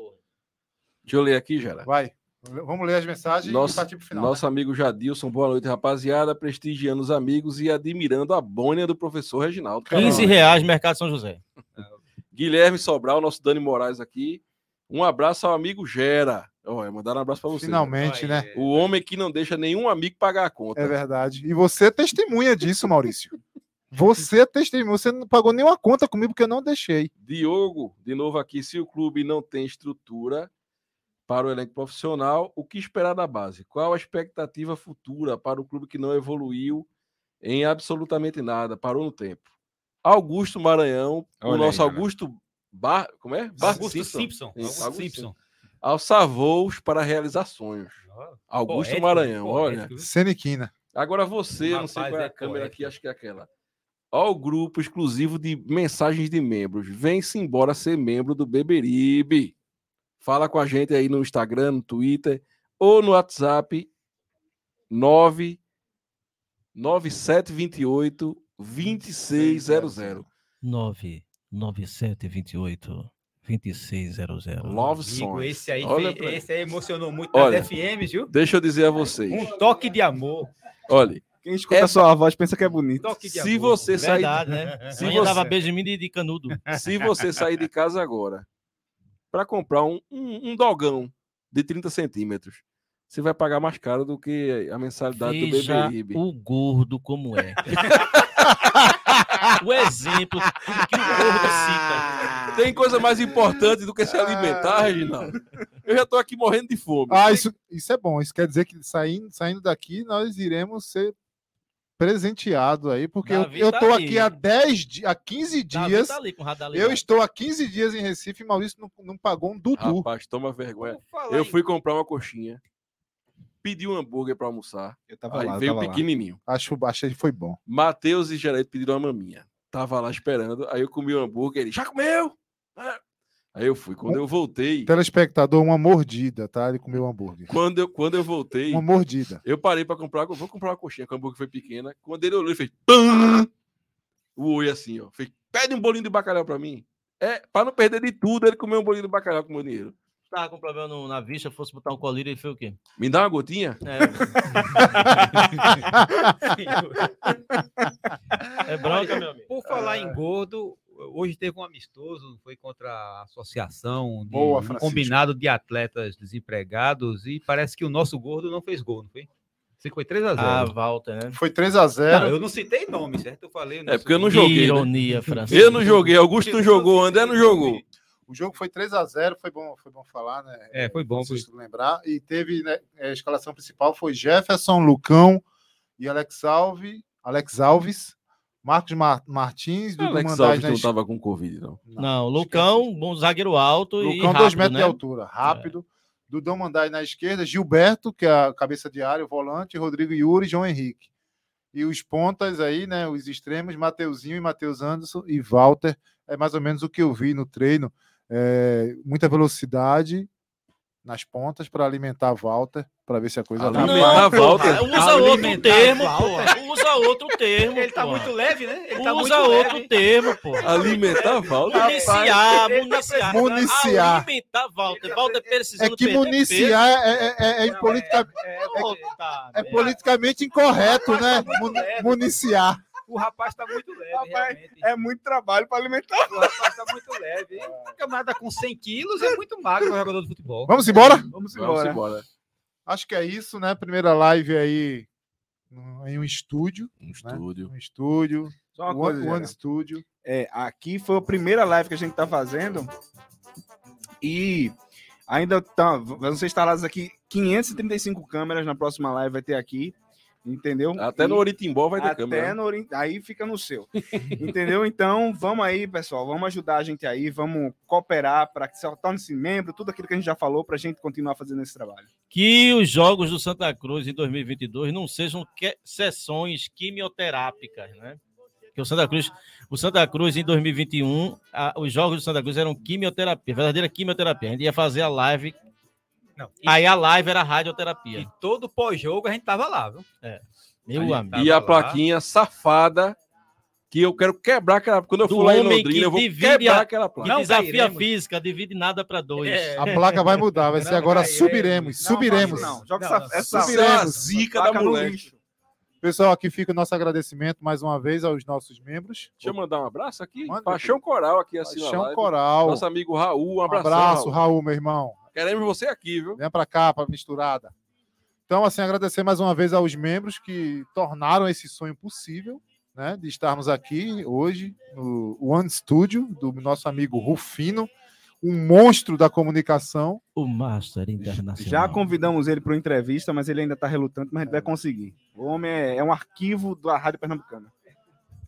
Deixa eu ler aqui, Gera. Vai. Vamos ler as mensagens e Nosso, partir pro final. né? nosso amigo Jadilson, boa noite, rapaziada. Prestigiando os amigos e admirando a bônia do professor Reginaldo. 15 Carvalho. reais, Mercado São José. <laughs> Guilherme Sobral, nosso Dani Moraes aqui. Um abraço ao amigo Gera. Olha, mandaram um abraço para você. Finalmente, né? O homem que não deixa nenhum amigo pagar a conta. É verdade. E você testemunha disso, Maurício. Você é testemunho, você não pagou nenhuma conta comigo porque eu não deixei. Diogo, de novo aqui, se o clube não tem estrutura para o elenco profissional, o que esperar da base? Qual a expectativa futura para o clube que não evoluiu em absolutamente nada, parou no tempo? Augusto Maranhão, o Olha nosso aí. Augusto Bar, como é? Bar Augusto Simpson. Isso, Augusto Simpson. Alçar voos para realizar sonhos. Augusto Poético, Maranhão, olha. poético. Seniquina. Agora você, eu não sei Rapaz, qual é é a câmera poético. aqui, acho que é aquela. Ó, o grupo exclusivo de mensagens de membros. Vem-se embora ser membro do Beberibe. Fala com a gente aí no Instagram, no Twitter ou no WhatsApp 9 9728 2600. 99728 2600. Love Songs. esse aí, Olha fez- esse aí emocionou muito Olha. nas FM, viu? Deixa eu dizer a vocês. Um toque de amor. Olha, Quem escuta a sua voz pensa que é bonito. Toque de se amor. você sair Verdade, né? Se Amanhã dava você- beijo em mim de, de canudo. <laughs> se você sair de casa agora para comprar um, um, um dogão de 30 centímetros, você vai pagar mais caro do que a mensalidade do Veja Beberibe. o gordo como é. <laughs> o exemplo que o gordo cita. Tem coisa mais importante do que se alimentar, Reginaldo? Eu já tô aqui morrendo de fome. Ah, isso, isso é bom. Isso quer dizer que saindo, saindo daqui, nós iremos ser presenteados aí, porque eu, Davi eu tá tô ali. aqui há 10 dias, há 15 Davi dias. tá ali com o radar Eu estou há 15 dias em Recife e Maurício não, não pagou um Dudu. Rapaz, toma vergonha. Eu fui comprar uma coxinha, pedi um hambúrguer para almoçar, Eu tava aí lá, eu veio tava lá. pequenininho. Acho, achei que foi bom. Matheus e Geraldo pediram uma maminha. Tava lá esperando, aí eu comi o hambúrguer, ele, já comeu? É. Aí eu fui. Quando eu voltei, Telespectador, uma mordida, tá? Ele comeu um hambúrguer. quando eu, quando eu voltei, Uma mordida. Eu parei para comprar, vou comprar uma coxinha, que o hambúrguer foi pequena. Quando ele olhou, ele fez "Pam!" o oi assim, ó. Fez, pede um bolinho de bacalhau para mim. É, para não perder de tudo, ele comeu um bolinho de bacalhau com o meu dinheiro. Tava com problema no- na vista, fosse botar um colírio, ele fez o quê? Me dá uma gotinha? É, <laughs> é bronca, meu amigo. Por falar em gordo, hoje teve um amistoso, foi contra a associação de Boa, um combinado de atletas desempregados e parece que o nosso gordo não fez gol, não foi? Que foi 3 a 0 Ah, Walter, né? Foi 3 a 0 Não, eu não citei nome, certo? Eu falei. É porque eu não joguei, né? ironia, Francisco. <laughs> Eu não joguei, Augusto não jogou, André não jogou. O jogo foi 3 a 0 foi bom, foi bom falar, né? É, foi bom. Foi... Vocês lembrar. E teve, né, a escalação principal foi Jefferson, Lucão e Alex Alves, Alex Alves, Marcos Mar- Martins, Dudu Alex Alves não es- tava com Covid, não. Não, Lucão, bom zagueiro alto e Lucão, rápido, 2 metros né? de altura, rápido. Dudão Mandai na esquerda, Gilberto, que é a cabeça de área, o volante, Rodrigo Yuri e João Henrique. E os pontas aí, né? Os extremos, Mateuzinho e Matheus Anderson e Walter. É mais ou menos o que eu vi no treino. É, muita velocidade nas pontas para alimentar Walter, para ver se a coisa Alimentar vai. Não, Walter. usa outro termo, pô. Outro termo, Ele tá porra. muito leve, né? Ele tá Usa muito outro leve. termo, pô. Alimentar Walter? Municiar, tá municiar. Municiar. Alimentar, Walter. Tá Walter É precisando que municiar é, é, é, é politica- é- é merda. politicamente incorreto, né? Tá. Municiar. O rapaz tá muito leve, Rapaz. É muito trabalho para alimentar. O rapaz tá muito leve. Um camarada com 100 quilos é muito magro para jogador de futebol. Vamos embora? Vamos Vamos embora. embora. Acho que é isso, né? Primeira live aí em um estúdio. Um estúdio. Um estúdio. Só uma One, coisa, One. Studio. É, aqui foi a primeira live que a gente tá fazendo e ainda tá, vão ser instaladas aqui 535 câmeras na próxima live vai ter aqui, entendeu? Até no E Oritimbó vai ter até câmera. né? no Ori- aí fica no seu, <laughs> entendeu? Então vamos aí, pessoal, vamos ajudar a gente aí, vamos cooperar para que se torne-se membro, tudo aquilo que a gente já falou para a gente continuar fazendo esse trabalho. Que os jogos do Santa Cruz em 2022 não sejam que- sessões quimioterápicas, né? Que o Santa Cruz, o Santa Cruz em 2021, a- os jogos do Santa Cruz eram quimioterapia, verdadeira quimioterapia. A gente ia fazer a live, Não, e, aí a live era e radioterapia. todo pós-jogo a gente tava lá, viu? Meu Ali amigo. E a Tava lá. plaquinha safada que eu quero quebrar aquela. Quando eu Do for lá em homem Londrina, que eu vou quebrar a- aquela Que placa. Não desafia cairemos. física, divide nada para dois. É. A placa vai mudar, vai ser Não, agora subiremos, Não, subiremos. Não, não, joga Não, essa, não, essa subiremos. É zica da moleque. lixo. Pessoal, aqui fica o nosso agradecimento mais uma vez aos nossos membros. Deixa eu mandar um abraço aqui. Manda, Paixão Coral aqui assim Paixão. Coral. Nosso amigo Raul, um Um abraço. abraço, Raul, meu irmão. Queremos você aqui, viu? Vem para cá, para misturada. Então, assim, agradecer mais uma vez aos membros que tornaram esse sonho possível, né, de estarmos aqui hoje no One Studio do nosso amigo Rufino, um monstro da comunicação. O Master Internacional. Já convidamos ele para uma entrevista, mas ele ainda está relutante, mas a gente vai conseguir. O homem é, é um arquivo da Rádio Pernambucana.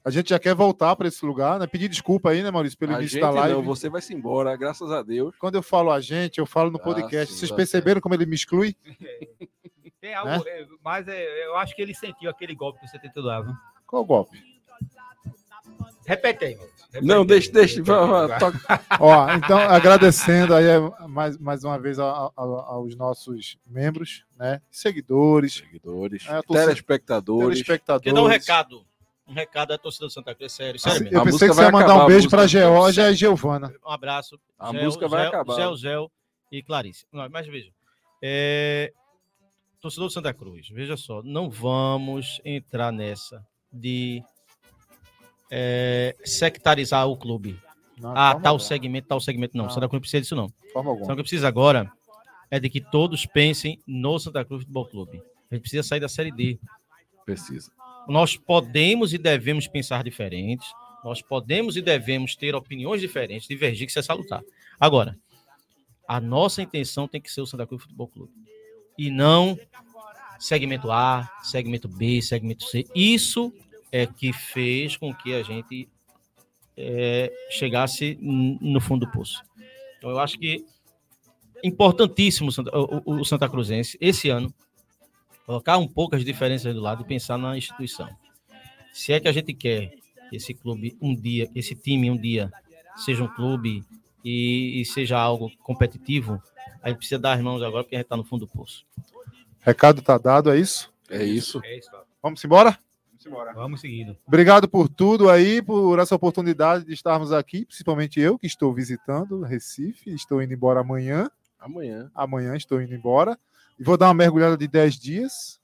A gente já quer voltar para esse lugar, né? Pedir desculpa aí, né, Maurício, pelo A início gente da live. não, você vai se embora, graças a Deus. Quando eu falo a gente, eu falo no Ah, podcast. sim, Vocês perceberam como ele me exclui? <laughs> Tem algo, é, mas é, eu acho que ele sentiu aquele golpe que você tentou dar. viu? Qual o golpe? Repete aí. Repete Não, deixa, deixa. <laughs> Ó, então, agradecendo aí é, mais, mais uma vez a- a- aos nossos membros, né? Seguidores, Seguidores, É, torcida- telespectadores. telespectadores. Quer dar um recado. Um recado à torcida do Santa Cruz, é sério, sério mesmo. Eu A pensei música que você ia vai mandar acabar, um beijo para Georgia e Giovana. Um abraço. A música vai acabar. Zé, Zé e Clarice. Não, mas veja. É... Torcedor do Santa Cruz, veja só, não vamos entrar nessa de é, sectarizar o clube. Não, Ah, tal alguma, segmento, tal segmento. Não, Não. Santa Cruz não precisa disso, não. forma O alguma. Santa Cruz precisa agora é de que todos pensem no Santa Cruz Futebol Clube. A gente precisa sair da Série D. Precisa. Nós podemos e devemos pensar diferentes. Nós podemos e devemos ter opiniões diferentes, divergir, que isso é salutar. Agora, a nossa intenção tem que ser o Santa Cruz Futebol Clube. E não segmento A, segmento B, segmento C. Isso é que fez com que a gente é, chegasse no fundo do poço. Então, eu acho que importantíssimo o Santa Cruzense, esse ano, colocar um pouco as diferenças do lado e pensar na instituição. Se é que a gente quer que esse clube um dia, que esse time um dia seja um clube e, e seja algo competitivo, a gente precisa dar as mãos agora porque a gente está no fundo do poço. Recado tá dado, é isso? É isso. É isso. Vamos embora? Vamos seguindo. Obrigado por tudo aí, por essa oportunidade de estarmos aqui, principalmente eu que estou visitando Recife, estou indo embora amanhã. Amanhã. Amanhã estou indo embora. E vou dar uma mergulhada de 10 dias.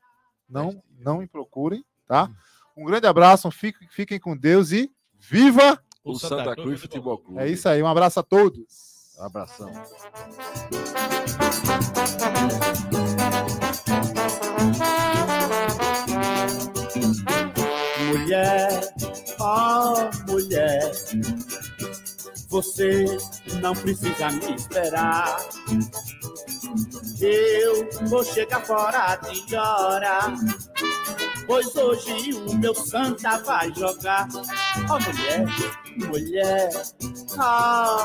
Não, não me procurem, tá? Um grande abraço, fiquem, fiquem com Deus e viva! O Santa, Cruz Futebol Clube. É isso aí, um abraço a todos. Abração. Mulher, ó mulher, você não precisa me esperar. Eu vou chegar fora de hora, pois hoje o meu santa vai jogar. Ó mulher, mulher, ó